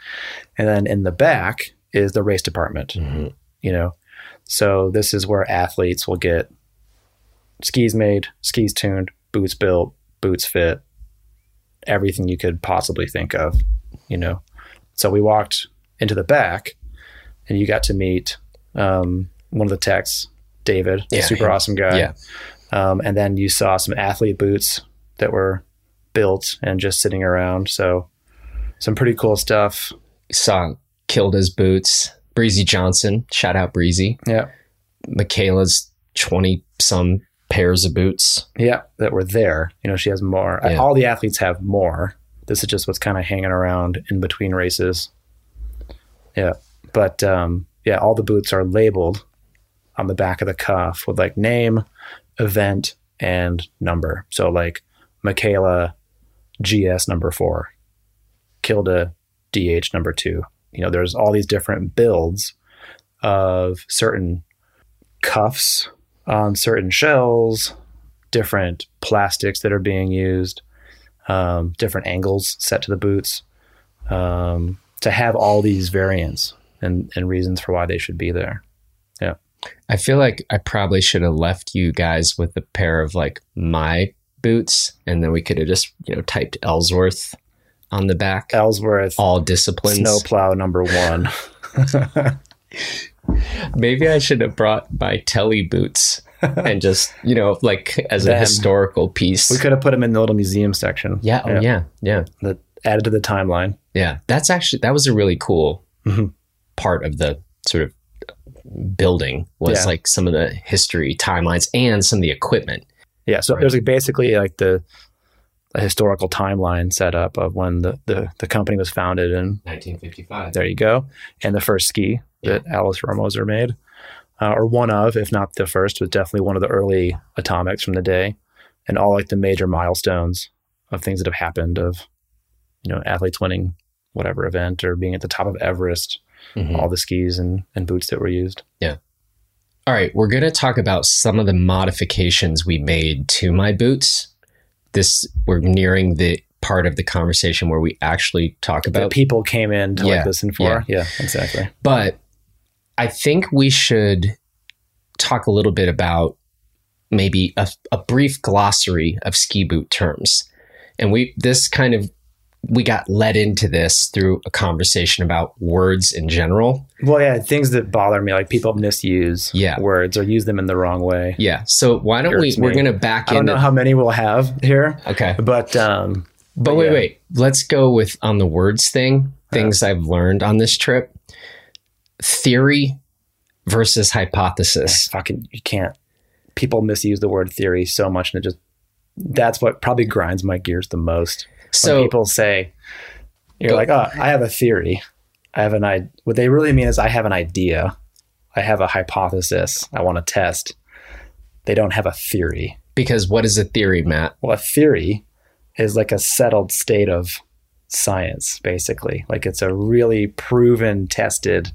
And then in the back is the race department, mm-hmm. you know. So this is where athletes will get skis made, skis tuned, boots built, boots fit, everything you could possibly think of, you know. So we walked into the back and you got to meet um, one of the techs, David, Yeah, super him. awesome guy. Yeah. Um, and then you saw some athlete boots that were built and just sitting around. So some pretty cool stuff. saw Kilde's boots, Breezy Johnson, shout out Breezy, Yeah. Mikaela's 20 some pairs of boots. Yeah, that were there. You know, she has more. Yeah. All the athletes have more. This is just what's kind of hanging around in between races. Yeah, but um, yeah, all the boots are labeled on the back of the cuff with like name, event, and number. So like Mikaela GS number four, Kilde DH number two. You know, there's all these different builds of certain cuffs on certain shells, different plastics that are being used, um, different angles set to the boots, um, to have all these variants and, and reasons for why they should be there. Yeah. I feel like I probably should have left you guys with a pair of like my boots and then we could have just, you know, typed Ellsworth on the back. Ellsworth, All disciplines. snowplow number one. Maybe I should have brought my telly boots and just, you know, like as a historical piece. we could have put them in the little museum section. yeah, oh yeah, yeah. That added to the timeline. Yeah, that's actually that was a really cool Mhm. Part of the sort of building was Yeah. like some of the history timelines and some of the equipment. Yeah, so Right. there's like basically like the a historical timeline set up of when the, the, the company was founded in 1955. There you go. And the first ski that Alois Rohrmoser made, uh, or one of, if not the first, was definitely one of the early atomics from the day, and all like the major milestones of things that have happened of, you know, athletes winning whatever event or being at the top of Everest, Mhm. all the skis and, and boots that were used. Yeah. All right, we're going to talk about some of the modifications we made to my boots. This we're nearing the part of the conversation where we actually talk That about people came in to Yeah, like listen for. Yeah, exactly. But I think we should talk a little bit about maybe a, a brief glossary of ski boot terms. And we this kind of we got led into this through a conversation about words in general. Well, yeah, things that bother me, like people misuse Yeah. words or use them in the wrong way. Yeah. So why don't we Irks we're going to back I don't know how many we'll have here, Okay. but um, But wait, yeah. wait. Let's go with on the words thing. Things I've learned on this trip. Theory versus hypothesis. fucking you can't. People misuse the word theory so much, and it just that's what probably grinds my gears the most. When So people say, "You're like, oh, I have a theory. I have an idea. What they really mean is, I have an idea. I have a hypothesis. I want to test. They don't have a theory. because what is a theory, Matt? Well, a theory is like a settled state of science, basically. Like it's a really proven, tested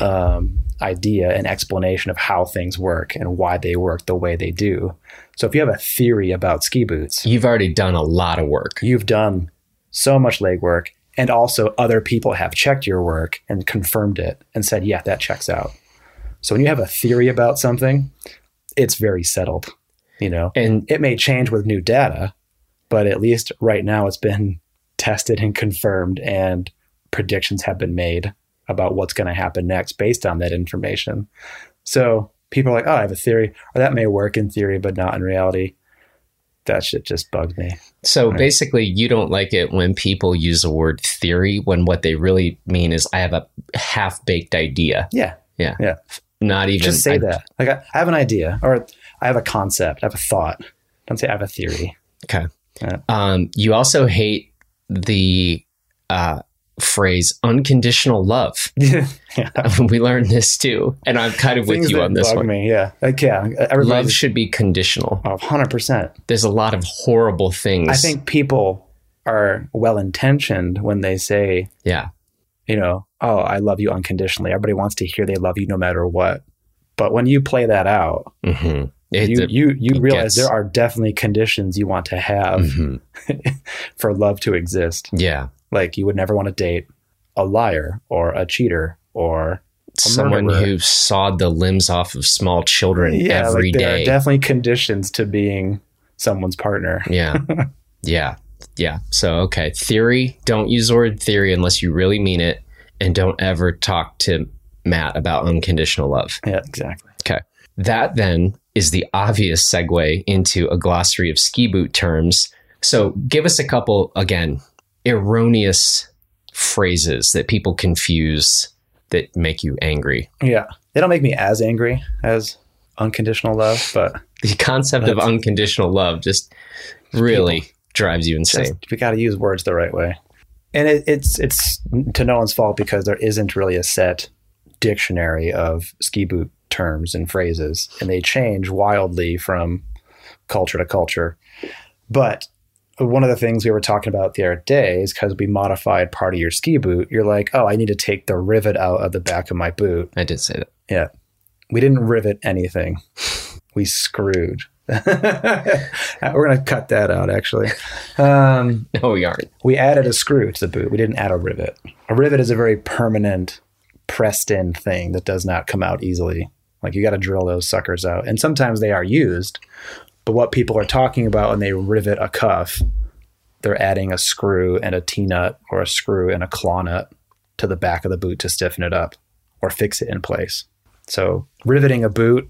um, idea and explanation of how things work and why they work the way they do. So if you have a theory about ski boots, You've already done a lot of work. you've done so much legwork, and also other people have checked your work and confirmed it and said, yeah, that checks out. So when you have a theory about something, it's very settled. You know, And it may change with new data, but at least right now it's been tested and confirmed, and predictions have been made about what's going to happen next based on that information. So people are like, oh, I have a theory, or that may work in theory, but not in reality. That shit just bugs me. so Right. basically, you don't like it when people use the word theory when what they really mean is I have a half baked idea. Yeah. Yeah. Yeah. Not even Just say I- that. Like, I I have an idea, or I have a concept, I have a thought. Don't say I have a theory. Okay. Yeah. Um, you also hate the uh, phrase unconditional love. yeah. we learned this too, and I'm kind of with you on this one. me. Yeah. Like, yeah. Love should be conditional. Oh, 100%. There's a lot of horrible things. I think people are well intentioned when they say, yeah, you know, oh, I love you unconditionally. Everybody wants to hear they love you no matter what. But when you play that out, hmm It's you you you realize gets- there are definitely conditions you want to have mhm. for love to exist. yeah, Like you would never want to date a liar or a cheater or someone murderer. who sawed the limbs off of small children yeah, every like there day. are definitely conditions to being someone's partner. yeah, yeah, yeah. So okay, theory. Don't use the word theory unless you really mean it, and don't ever talk to Matt about unconditional love. Yeah, exactly. Okay. That then is the obvious segue into a glossary of ski boot terms. So give us a couple, again, erroneous phrases that people confuse that make you angry. Yeah. They don't make me as angry as unconditional love, but The concept of unconditional love just really drives you just insane. we got to use words the right way. And it, it's it's to no one's fault because there isn't really a set dictionary of ski boot terms and phrases, and they change wildly from culture to culture. But one of the things we were talking about the other day is because we modified part of your ski boot, you're like, oh, I need to take the rivet out of the back of my boot. I did say that. Yeah. We didn't rivet anything. We screwed. We're going to cut that out, actually. Um, No, we aren't. we added a screw to the boot. We didn't add a rivet. A rivet is a very permanent, pressed in thing that does not come out easily. Like you got to drill those suckers out. And sometimes they are used. But what people are talking about when they rivet a cuff, they're adding a screw and a T nut or a screw and a claw nut to the back of the boot to stiffen it up or fix it in place. So riveting a boot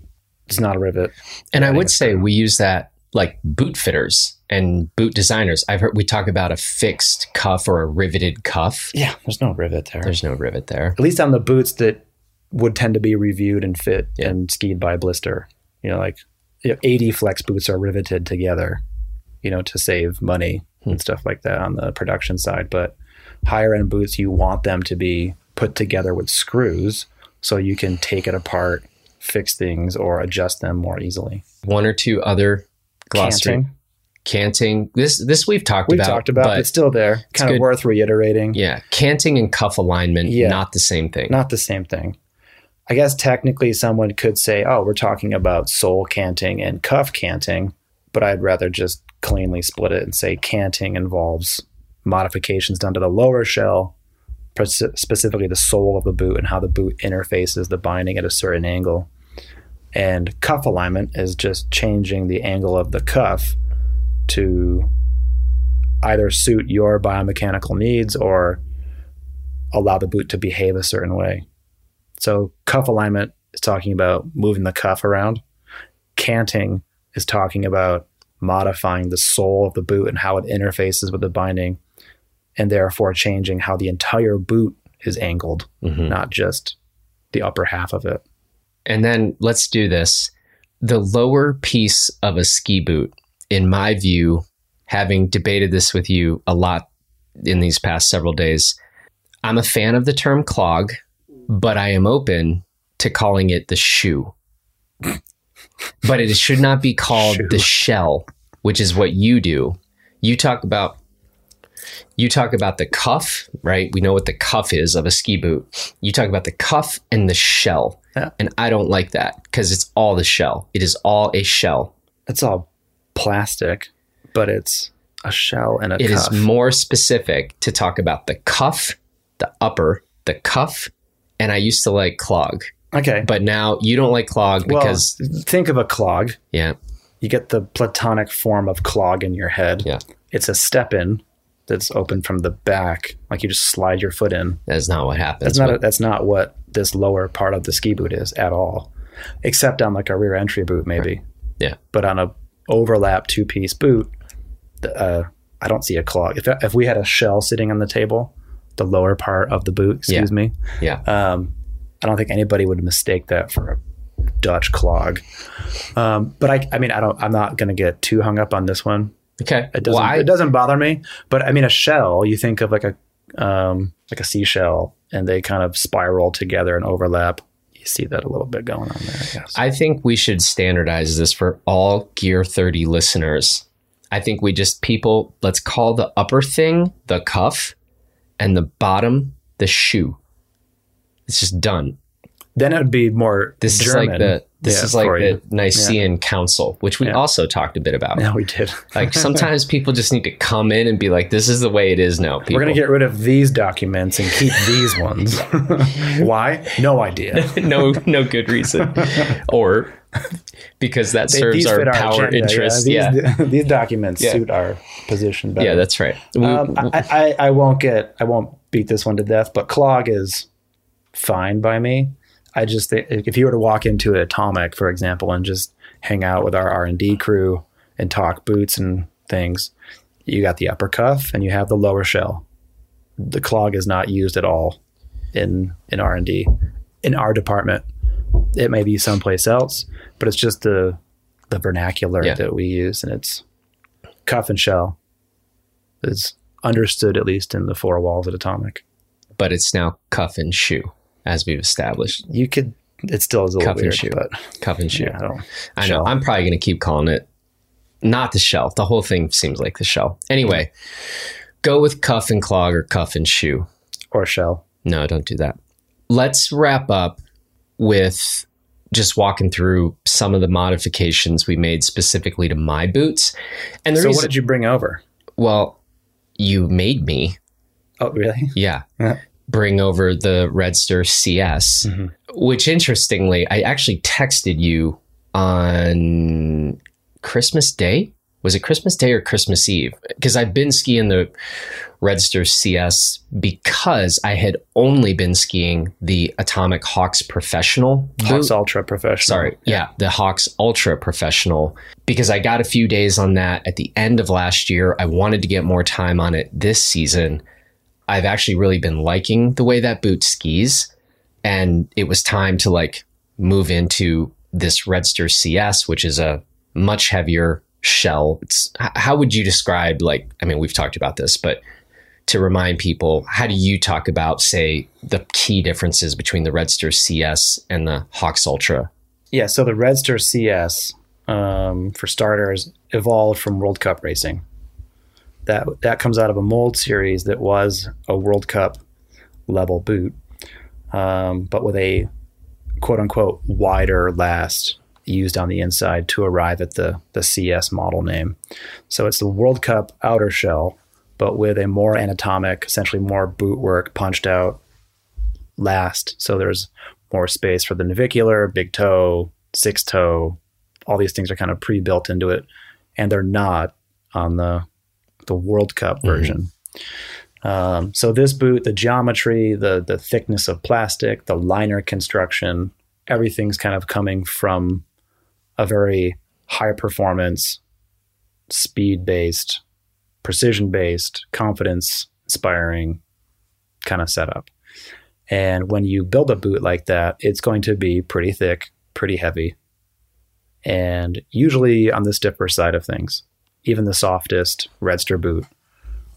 is not a rivet. And I would say we use that like boot fitters and boot designers. I've heard we talk about a fixed cuff or a riveted cuff. Yeah, there's no rivet there. There's no rivet there. at least on the boots that would tend to be reviewed and fit Yeah. and skied by blister. You know, like you know, 80 flex boots are riveted together, you know, to save money Hmm. and stuff like that on the production side. But higher end boots, you want them to be put together with screws so you can take it apart, fix things, or adjust them more easily. One or two other glossary. Canting. canting. This this we've talked We've about. talked about, but it's still there. Kind of good. worth reiterating. yeah, canting and cuff alignment, Yeah. not the same thing. Not the same thing. I guess technically someone could say, oh, we're talking about sole canting and cuff canting, but I'd rather just cleanly split it and say canting involves modifications done to the lower shell, specifically the sole of the boot and how the boot interfaces the binding at a certain angle. And cuff alignment is just changing the angle of the cuff to either suit your biomechanical needs or allow the boot to behave a certain way. So cuff alignment is talking about moving the cuff around. Canting is talking about modifying the sole of the boot and how it interfaces with the binding, and therefore changing how the entire boot is angled, Mhm. not just the upper half of it. And then let's do this. The lower piece of a ski boot, in my view, having debated this with you a lot in these past several days, I'm a fan of the term clog, but I am open to calling it the shoe. but it should not be called Shoe. the shell, which is what you do. You talk about you talk about the cuff, right? We know what the cuff is of a ski boot. You talk about the cuff and the shell. Yeah. And I don't like that because it's all the shell. It is all a shell. It's all plastic, but it's a shell and a It is cuff. more specific to talk about the cuff, the upper, the cuff, and I used to like clog. okay. But now you don't like clog Well, because think of a clog. yeah, You get the platonic form of clog in your head. Yeah. It's a step in that's open from the back, like you just slide your foot in. that's not what happens. That's not But- that's not what this lower part of the ski boot is at all, except on like a rear entry boot maybe. Yeah. But on a overlap two piece boot, uh, I don't see a clog. If if we had a shell sitting on the table, the lower part of the boot, excuse me, yeah. um, I don't think anybody would mistake that for a Dutch clog. Um, but I, I mean, I don't. I'm not going to get too hung up on this one. Okay. It doesn't. Why? It doesn't bother me. But I mean, a shell. You think of like a um, like a seashell, and they kind of spiral together and overlap. You see that a little bit going on there. I guess. I think we should standardize this for all Gear 30 listeners. I think we just people let's call the upper thing the cuff and the bottom the shoe. It's just done. then it would be more. This German. is like the this Yeah, is like the. Nicene Council, which we Yeah. also talked a bit about. Yeah, we did. Like sometimes people just need to come in and be like, "This is the way it is now." People. We're gonna get rid of these documents and keep these ones. Why? No idea. no no good reason, or because that They- serves our power agenda, interests. Yeah, These, these documents Yeah. suit our position better. yeah, that's right. We- Um, I, I, I won't get I won't beat this one to death, but clog is fine by me. I just think if you were to walk into an Atomic, for example, and just hang out with our R and D crew and talk boots and things, you got the upper cuff and you have the lower shell. The clog is not used at all in in R and D in our department. It may be someplace else, but it's just the the vernacular Yeah. that we use, and it's cuff and shell is understood at least in the four walls at Atomic. but it's now cuff and shoe, as we've established. You could, it still is a little Cuff and weird, shoe. but Cuff and shoe. yeah, I don't. I know. I'm probably going to keep calling it not the shell. The whole thing seems like the shell. Anyway, go with cuff and clog or cuff and shoe. Or shell. No, don't do that. Let's wrap up with just walking through some of the modifications we made specifically to my boots. And the So reason, what did you bring over? well, you made me, Oh, really? yeah, Yeah. bring over the Redster CS, Mhm. which interestingly, I actually texted you on Christmas Day. Was it Christmas Day or Christmas Eve? Because I've been skiing the Redster CS because I had only been skiing the Atomic Hawx Professional boot. Hawx Ultra Professional. Sorry, yeah, the Hawx Ultra Professional because I got a few days on that at the end of last year. I wanted to get more time on it this season. I've actually really been liking the way that boot skis, and it was time to like move into this Redster CS, which is a much heavier shell. It's how would you describe like? I mean, we've talked about this, but to remind people, how do you talk about say the key differences between the Redster CS and the Hawx Ultra? Yeah. So the Redster CS, um, for starters, evolved from World Cup racing. That that comes out of a mold series that was a World Cup level boot, um, but with a quote unquote wider last used on the inside to arrive at the the CS model name. So it's the World Cup outer shell, but with a more anatomic, essentially more boot work punched out last. So there's more space for the navicular, big toe, six toe. All these things are kind of pre-built into it, and they're not on the the World Cup version. Um, so this boot, the geometry, the the thickness of plastic, the liner construction, everything's kind of coming from a very high performance, speed based, precision based, confidence inspiring kind of setup. And when you build a boot like that, it's going to be pretty thick, pretty heavy, and usually on the stiffer side of things. Even the softest Redster boot,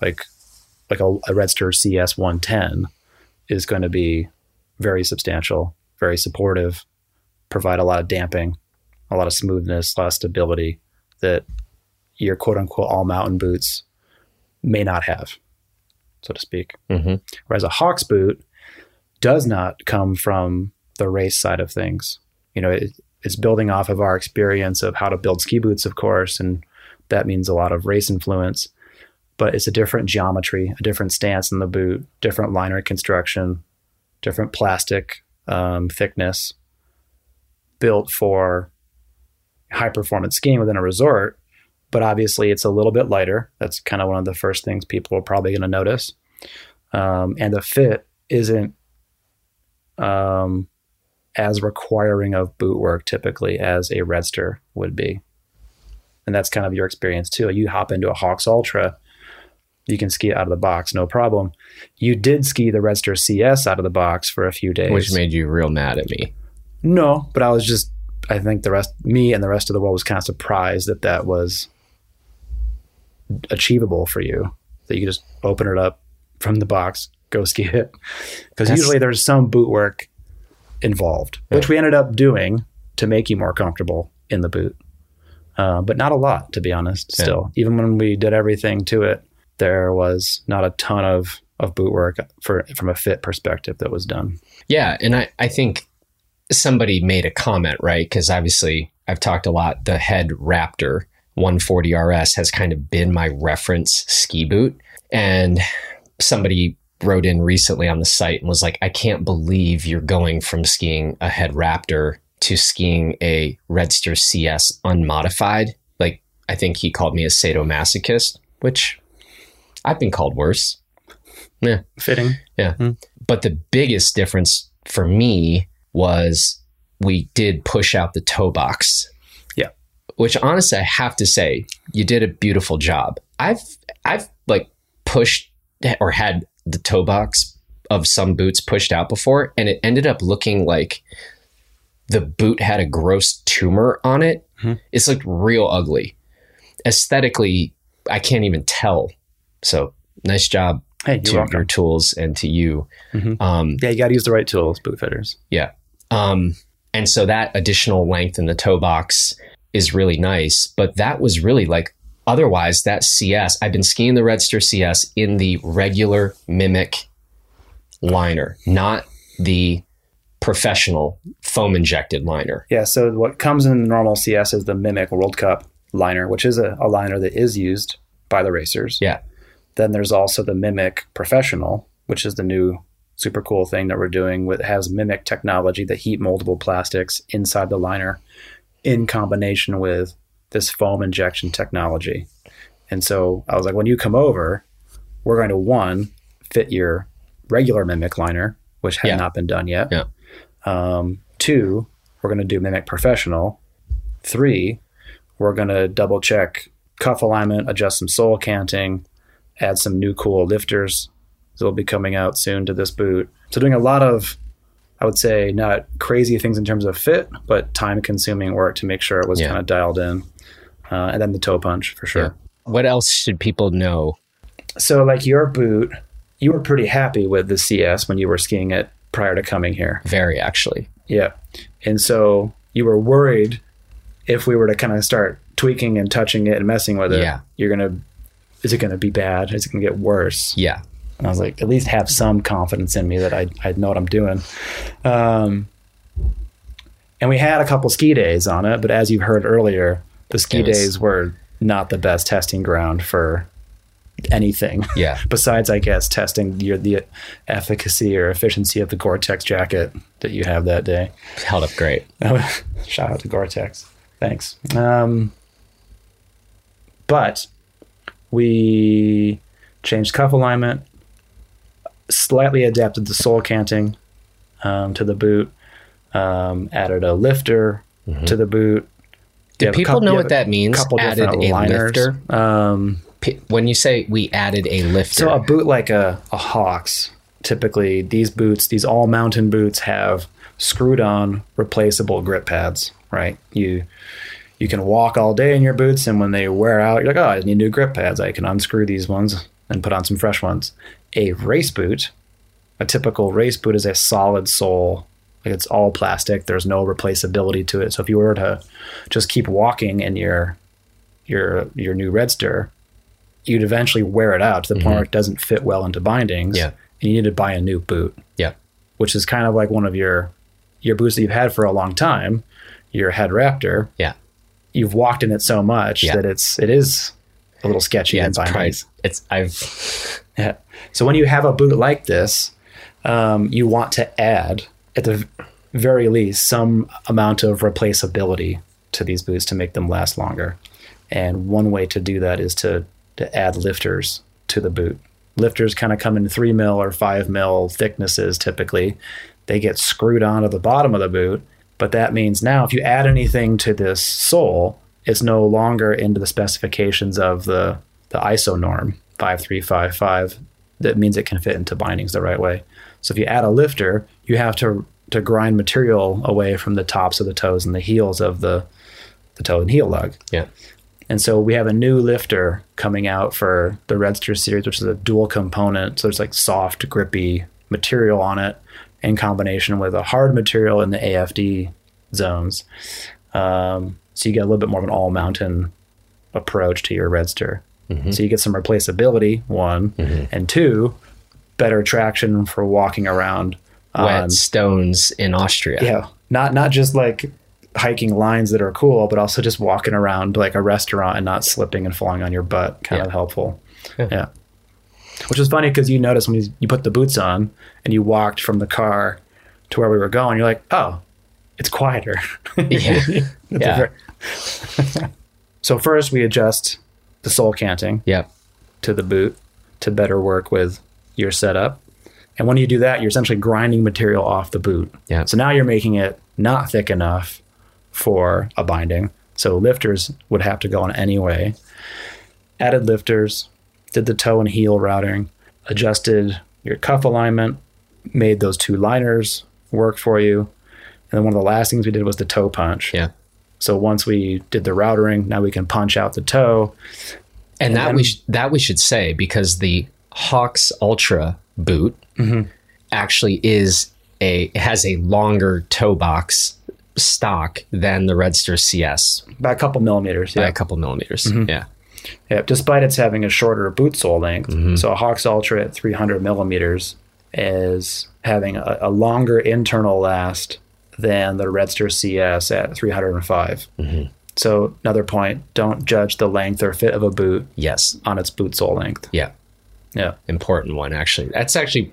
like like a, a Redster CS 110, is going to be very substantial, very supportive, provide a lot of damping, a lot of smoothness, a lot of stability that your quote unquote all mountain boots may not have, so to speak. Mm-hmm. Whereas a Hawx boot does not come from the race side of things. You know, it, it's building off of our experience of how to build ski boots, of course, and that means a lot of race influence. But it's a different geometry, a different stance in the boot, different liner construction, different plastic um, thickness, built for high performance skiing within a resort. But obviously, it's a little bit lighter. That's kind of one of the first things people are probably going to notice. Um, and the fit isn't um, as requiring of boot work typically as a Redster would be. And that's kind of your experience too. You hop into a Hawx Ultra, you can ski it out of the box, no problem. You did ski the Redster CS out of the box for a few days. Which made you real mad at me. No, but I was just, I think the rest, me and the rest of the world was kind of surprised that that was achievable for you. That you could just open it up from the box, go ski it. Because usually there's some boot work involved, which we ended up doing to make you more comfortable in the boot. Uh, but not a lot, to be honest. Yeah. Still, even when we did everything to it, there was not a ton of of boot work for from a fit perspective that was done. Yeah, and I, I think somebody made a comment, right? Because obviously I've talked a lot. The head Raptor 140 RS has kind of been my reference ski boot. And somebody wrote in recently on the site and was like, I can't believe you're going from skiing a head Raptor to skiing a Redster CS unmodified. Like, I think he called me a sadomasochist, which I've been called worse. Yeah. Fitting. Yeah. Hmm. But the biggest difference for me was we did push out the toe box. Yeah. Which honestly I have to say, you did a beautiful job. I've I've like pushed or had the toe box of some boots pushed out before and it ended up looking like the boot had a gross tumor on it. Mhm. It's like real ugly. Aesthetically, I can't even tell. So nice job Hey, to welcome. your tools and to you. Mhm. Um, Yeah, you got to use the right tools, boot fitters. yeah. Um, and so that additional length in the toe box is really nice. But that was really like, otherwise, that CS, I've been skiing the Redster CS in the regular Mimic liner, not the professional foam injected liner. Yeah, so what comes in the normal CS is the Mimic World Cup liner, which is a, a liner that is used by the racers. Yeah. Then there's also the Mimic Professional, which is the new super cool thing that we're doing with has Mimic technology that heat moldable plastics inside the liner in combination with this foam injection technology. And so I was like, when you come over, we're going to one fit your regular Mimic liner, which had Yeah. not been done yet. Yeah. Um, two, we're going to do Mimic Professional. Three, we're going to double check cuff alignment, adjust some sole canting, add some new cool lifters that will be coming out soon to this boot. So doing a lot of, I would say, not crazy things in terms of fit, but time consuming work to make sure it was Yeah. kind of dialed in. Uh, and then the toe punch for sure. What else should people know? So like your boot, you were pretty happy with the CS when you were skiing it prior to coming here. Very actually. Yeah. And so you were worried if we were to kind of start tweaking and touching it and messing with it, Yeah. you're gonna. Is it gonna be bad? Is it gonna get worse? Yeah. And I was like, at least have some confidence in me that I, I know what I'm doing. Um, and we had a couple ski days on it, but as you heard earlier, the ski was- days were not the best testing ground for anything. Yeah. Besides, I guess, testing your the efficacy or efficiency of the Gore-Tex jacket that you have that day. Held up great. Shout out to Gore-Tex. Thanks. Um, but we changed cuff alignment, slightly adapted the sole canting um, to the boot, um, added a lifter to the boot. Do You have a people coup- know what that means? couple Added a liners. lifter. Um, P- When you say we added a lifter, so a boot like a, a Hawx, typically these boots, these all mountain boots have screwed on replaceable grip pads, right? You you can walk all day in your boots and when they wear out, you're like, oh, I need new grip pads. I can unscrew these ones and put on some fresh ones. A race boot, a typical race boot is a solid sole. Like it's all plastic. There's no replaceability to it. So if you were to just keep walking in your your your new Redster, you'd eventually wear it out to the point mm-hmm. where it doesn't fit well into bindings. Yeah. And you need to buy a new boot, yeah, which is kind of like one of your your boots that you've had for a long time, your head raptor. yeah, You've walked in it so much Yeah. that it's it is a little sketchy yeah. in bindings. it's I've Yeah. So when you have a boot like this, um, you want to add, at the very least, some amount of replaceability to these boots to make them last longer. And one way to do that is to to add lifters to the boot. Lifters kind of come in three mil or five mil thicknesses typically. They get screwed onto the bottom of the boot, but that means now if you add anything to this sole, it's no longer into the specifications of the the ISO norm 5355 that means it can fit into bindings the right way. So if you add a lifter, you have to to grind material away from the tops of the toes and the heels of the the toe and heel lug. yeah, And so we have a new lifter coming out for the Redster series, which is a dual component. So there's like soft, grippy material on it in combination with a hard material in the AFD zones. Um, so you get a little bit more of an all mountain approach to your Redster. Mm-hmm. So you get some replaceability, one, mm-hmm. and two, better traction for walking around. wet on- stones in Austria. yeah, not not just like hiking lines that are cool, but also just walking around like a restaurant and not slipping and falling on your butt. Kind Yeah. of helpful. Yeah. Yeah. Which is funny because you notice when you, you put the boots on and you walked from the car to where we were going, you're like, oh, it's quieter. Yeah. Yeah. so first we adjust the sole canting to the boot to better work with your setup. And when you do that, you're essentially grinding material off the boot. Yeah. So now you're making it not thick enough for a binding. So lifters would have to go on anyway. Added lifters, did the toe and heel routing, adjusted your cuff alignment, made those two liners work for you. And then one of the last things we did was the toe punch. Yeah. So once we did the routering, now we can punch out the toe. And, that then- we sh- that we should say because the Hawx Ultra boot Mm-hmm. actually is a has a longer toe box stock than the Redster CS By a couple millimeters. by Yeah. a couple millimeters. Mm-hmm. Yeah. Yeah, despite its having a shorter boot sole length, so a Hawx Ultra at 300 millimeters is having a, a longer internal last than the Redster CS at 305. Mm-hmm. So another point: don't judge the length or fit of a boot Yes. on its boot sole length. Yeah. Yeah, important one actually. That's actually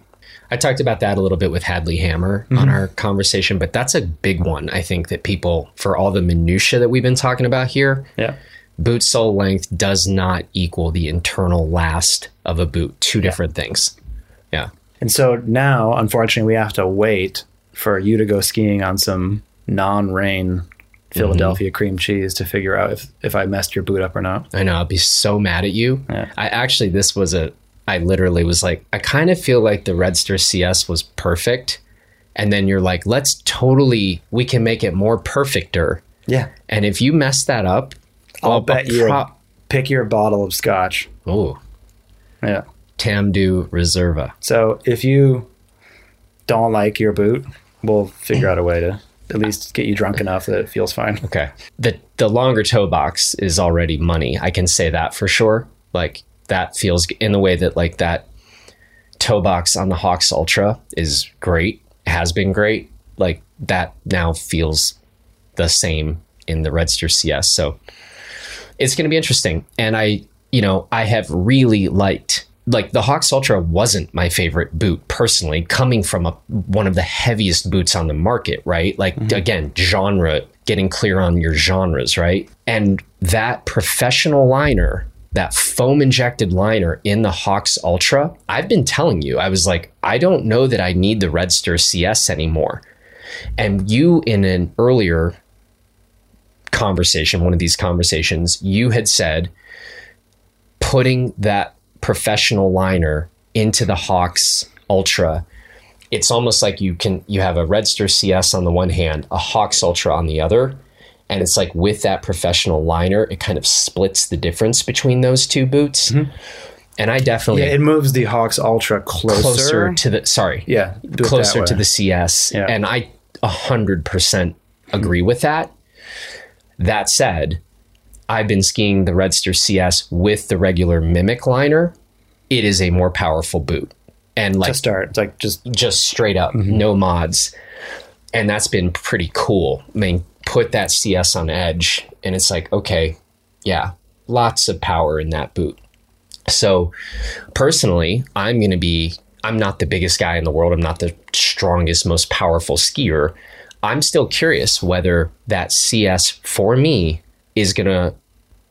I talked about that a little bit with Hadley Hammer on mm-hmm. our conversation, but that's a big one. I think that people for all the minutia that we've been talking about here, yeah, boot sole length does not equal the internal last of a boot. Two different things. Yeah. And so now, unfortunately, we have to wait for you to go skiing on some non-rain mm-hmm. Philadelphia cream cheese to figure out if if I messed your boot up or not. I know. I'll be so mad at you. Yeah. I actually, this was a, I literally was like, I kind of feel like the Redster CS was perfect. And then you're like, let's totally, we can make it more perfecter. Yeah, And if you mess that up, I'll bet you pick your bottle of scotch. Oh, Yeah. Tamdhu Reserva. So if you don't like your boot, we'll figure out a way to at least get you drunk enough that it feels fine. Okay. The the longer toe box is already money. I can say that for sure. Like that feels in the way that like that toe box on the Hawx Ultra is great, has been great. Like that now feels the same in the Redster CS. So it's going to be interesting. And I, you know, I have really liked like the Hawx Ultra wasn't my favorite boot personally, coming from a, one of the heaviest boots on the market, right? Like mm-hmm. again, genre, getting clear on your genres, right? And that professional liner, that foam injected liner in the Hawx Ultra, I've been telling you, I was like, I don't know that I need the Redster CS anymore. And you in an earlier conversation, one of these conversations, you had said putting that professional liner into the Hawx Ultra, it's almost like you can you have a Redster CS on the one hand, a Hawx Ultra on the other, and it's like with that professional liner, it kind of splits the difference between those two boots. Mm-hmm. And I definitely Yeah, it moves the Hawx Ultra closer. closer to the sorry, yeah, do it that closer to the CS. Yeah. And I 100% agree with that. That said, I've been skiing the Redster CS with the regular Mimic liner. It is a more powerful boot. And like to start. It's like just just straight up, Mm-hmm. no mods. And that's been pretty cool. I mean, put that CS on edge, and it's like, okay, yeah, lots of power in that boot. So, personally, I'm going to be, I'm not the biggest guy in the world. I'm not the strongest, most powerful skier. I'm still curious whether that CS for me is going to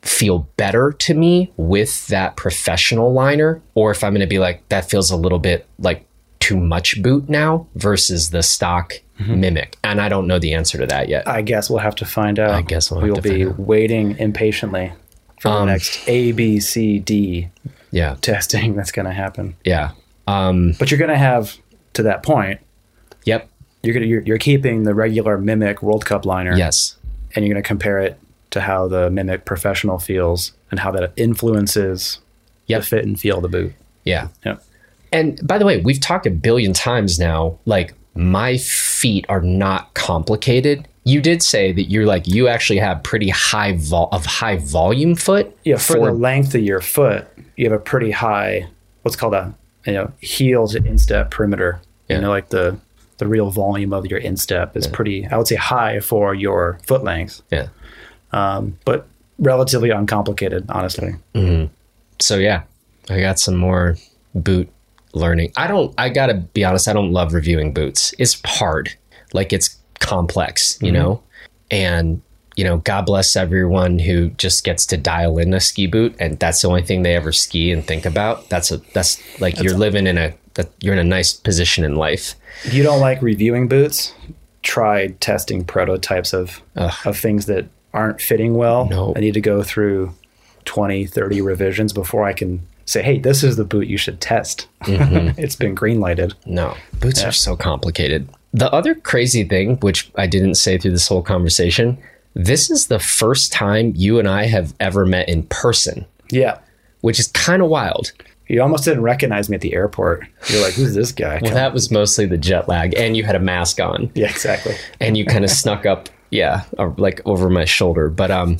feel better to me with that professional liner, or if I'm going to be like, that feels a little bit like too much boot now versus the stock mimic. And I don't know the answer to that yet. I guess we'll have to find out. I guess we'll to be find out. Um, waiting impatiently for the next A, B, C, D Yeah. testing that's going to happen. Yeah. Um, But you're going to have to that point. yep. You're gonna you're, you're keeping the regular Mimic World Cup liner, Yes. and you're going to compare it to how the Mimic Professional feels and how that influences Yep. the fit and feel of the boot. Yeah. Yep. And by the way, we've talked a billion times now. Like my feet are not complicated. You did say that you're like you actually have pretty high vol of high volume foot. Yeah, for, the length of your foot, you have a pretty high what's called a you know heel to instep perimeter. Yeah. You know, like the the real volume of your instep is pretty. I would say high for your foot length, yeah. Um, but relatively uncomplicated, honestly. Mm-hmm. So yeah, I got some more boot learning. I don't. I gotta be honest. I don't love reviewing boots. It's hard. Like it's complex, you mm-hmm. know. And you know, God bless everyone who just gets to dial in a ski boot, and that's the only thing they ever ski and think about. That's a that's like you're living in a that you're in a nice position in life. If you don't like reviewing boots, try testing prototypes of of things that aren't fitting well. No. I need to go through 20, 30 revisions before I can say, "Hey, this is the boot you should test." Mm-hmm. it's been green lighted. No, boots are so complicated. The other crazy thing, which I didn't say through this whole conversation, this is the first time you and I have ever met in person, Yeah. which is kind of wild. You almost didn't recognize me at the airport. You're like, "Who's this guy?" Well, that was mostly the jet lag, and you had a mask on, yeah, exactly. and you kind of snuck up, yeah, like over my shoulder. But um,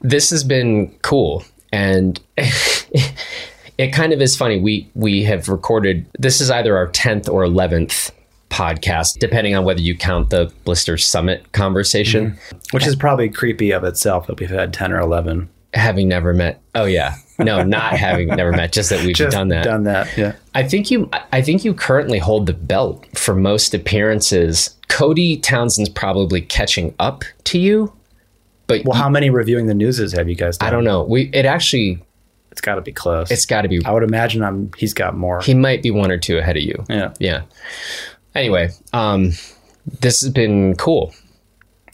this has been cool, and it kind of is funny. We we have recorded. This is either our tenth or eleventh podcast, depending on whether you count the Blister Summit conversation. Which is probably creepy of itself that we've had 10 or 11. Having never met. Oh yeah, no, not having never met. Just that we've Just done that. Done that. Yeah. I think you I think you currently hold the belt for most appearances. Cody Townsend's probably catching up to you. But Well, how many reviewing the newses have you guys done? I don't know. We it actually It's got to be close. it's got to be I would imagine I'm. He's got more. he might be one or two ahead of you. yeah. Yeah. Anyway, um this has been cool.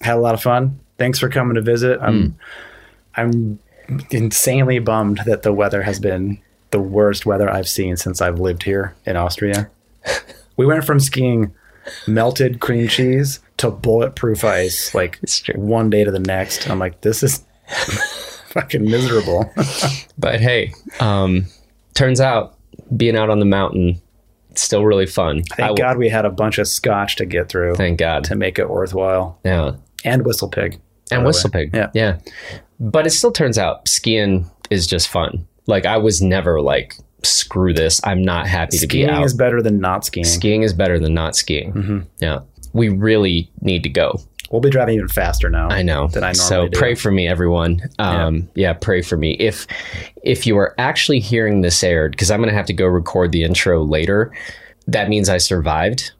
Had a lot of fun. Thanks for coming to visit. I'm. Hmm. I'm insanely bummed that the weather has been the worst weather I've seen since I've lived here in Austria. we went from skiing melted cream cheese to bulletproof ice like one day to the next. I'm like, this is fucking miserable. But hey, um turns out being out on the mountain still really fun. Thank God we had a bunch of scotch to get through Thank God. to make it worthwhile. Yeah. And Whistle Pig. And Whistle way. Pig. Yeah. Yeah. But it still turns out skiing is just fun. Like I was never like, screw this. I'm not happy to be out. Skiing is better than not skiing. skiing is better than not skiing. Mm-hmm. Yeah. We really need to go. We'll be driving even faster now. I know. Than I so do. pray for me, everyone. Um, yeah. pray for me. If if you are actually hearing this aired, because I'm going to have to go record the intro later, that means I survived.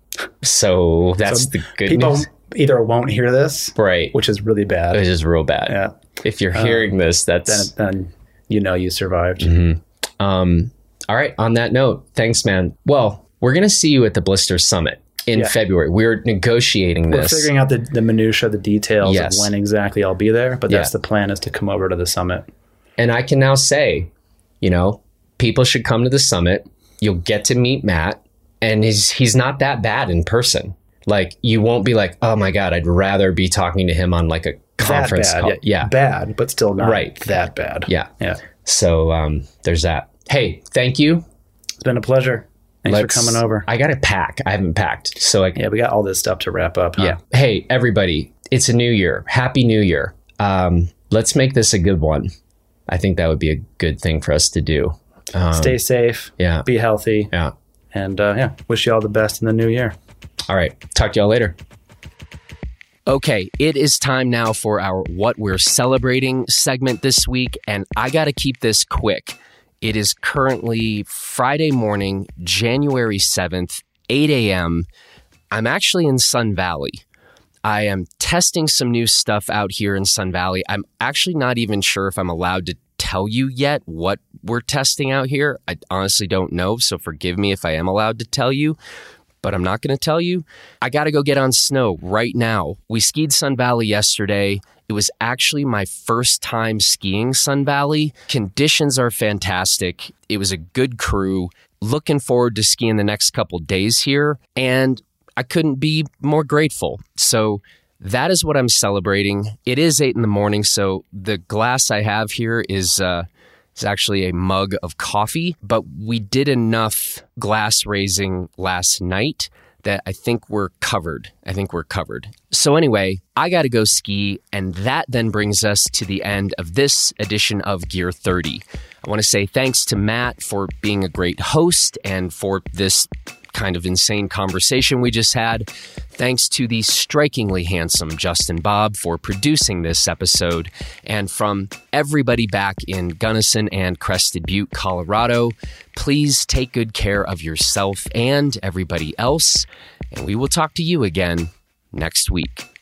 So that's So the good news. People news. either won't hear this, Right. which is really bad. Which is real bad. yeah. If you're hearing this, that's then you know you survived. Mm-hmm. um. All right. On that note, thanks, man. Well, we're going to see you at the Blister Summit in Yeah. February. We're negotiating this. We're figuring out the, the minutia, the details Yes. of when exactly I'll be there, but that's Yeah. the plan is to come over to the summit. And I can now say, you know, people should come to the summit. You'll get to meet Matt, and he's he's not that bad in person. Like you won't be like, oh my god, I'd rather be talking to him on like a conference bad. Yeah, Yeah. Bad, but still not Right. that bad. Yeah. Yeah. So um, there's that. Hey, thank you. It's been a pleasure. Thanks Let's- for coming over. I got to pack. I haven't packed, so I yeah, we got all this stuff to wrap up. Huh? Yeah. Hey, everybody, it's a new year. Happy New Year. Um, let's make this a good one. I think that would be a good thing for us to do. Um, Stay safe, yeah. be healthy, Yeah. and uh, yeah, wish you all the best in the new year. All right. Talk to y'all later. Okay, it is time now for our What We're Celebrating segment this week, and I got to keep this quick. It is currently Friday morning, January 7th, 8 a.m. I'm actually in Sun Valley. I am testing some new stuff out here in Sun Valley. I'm actually not even sure if I'm allowed to tell you yet what we're testing out here. I honestly don't know, so forgive me if I am allowed to tell you but I'm not going to tell you. I got to go get on snow right now. We skied Sun Valley yesterday. It was actually my first time skiing Sun Valley. Conditions are fantastic. It was a good crew. Looking forward to skiing the next couple days here, and I couldn't be more grateful. So, that is what I'm celebrating. It is eight in the morning, so the glass I have here is uh, is actually a mug of coffee, but we did enough glass raising last night that I think we're covered. I think we're covered. So, anyway, I got to go ski, and that then brings us to the end of this edition of Gear 30. I want to say thanks to Matt for being a great host and for this kind of insane conversation we just had. Thanks to the strikingly handsome Justin Bob for producing this episode. And from everybody back in Gunnison and Crested Butte, Colorado, please take good care of yourself and everybody else. And we will talk to you again next week.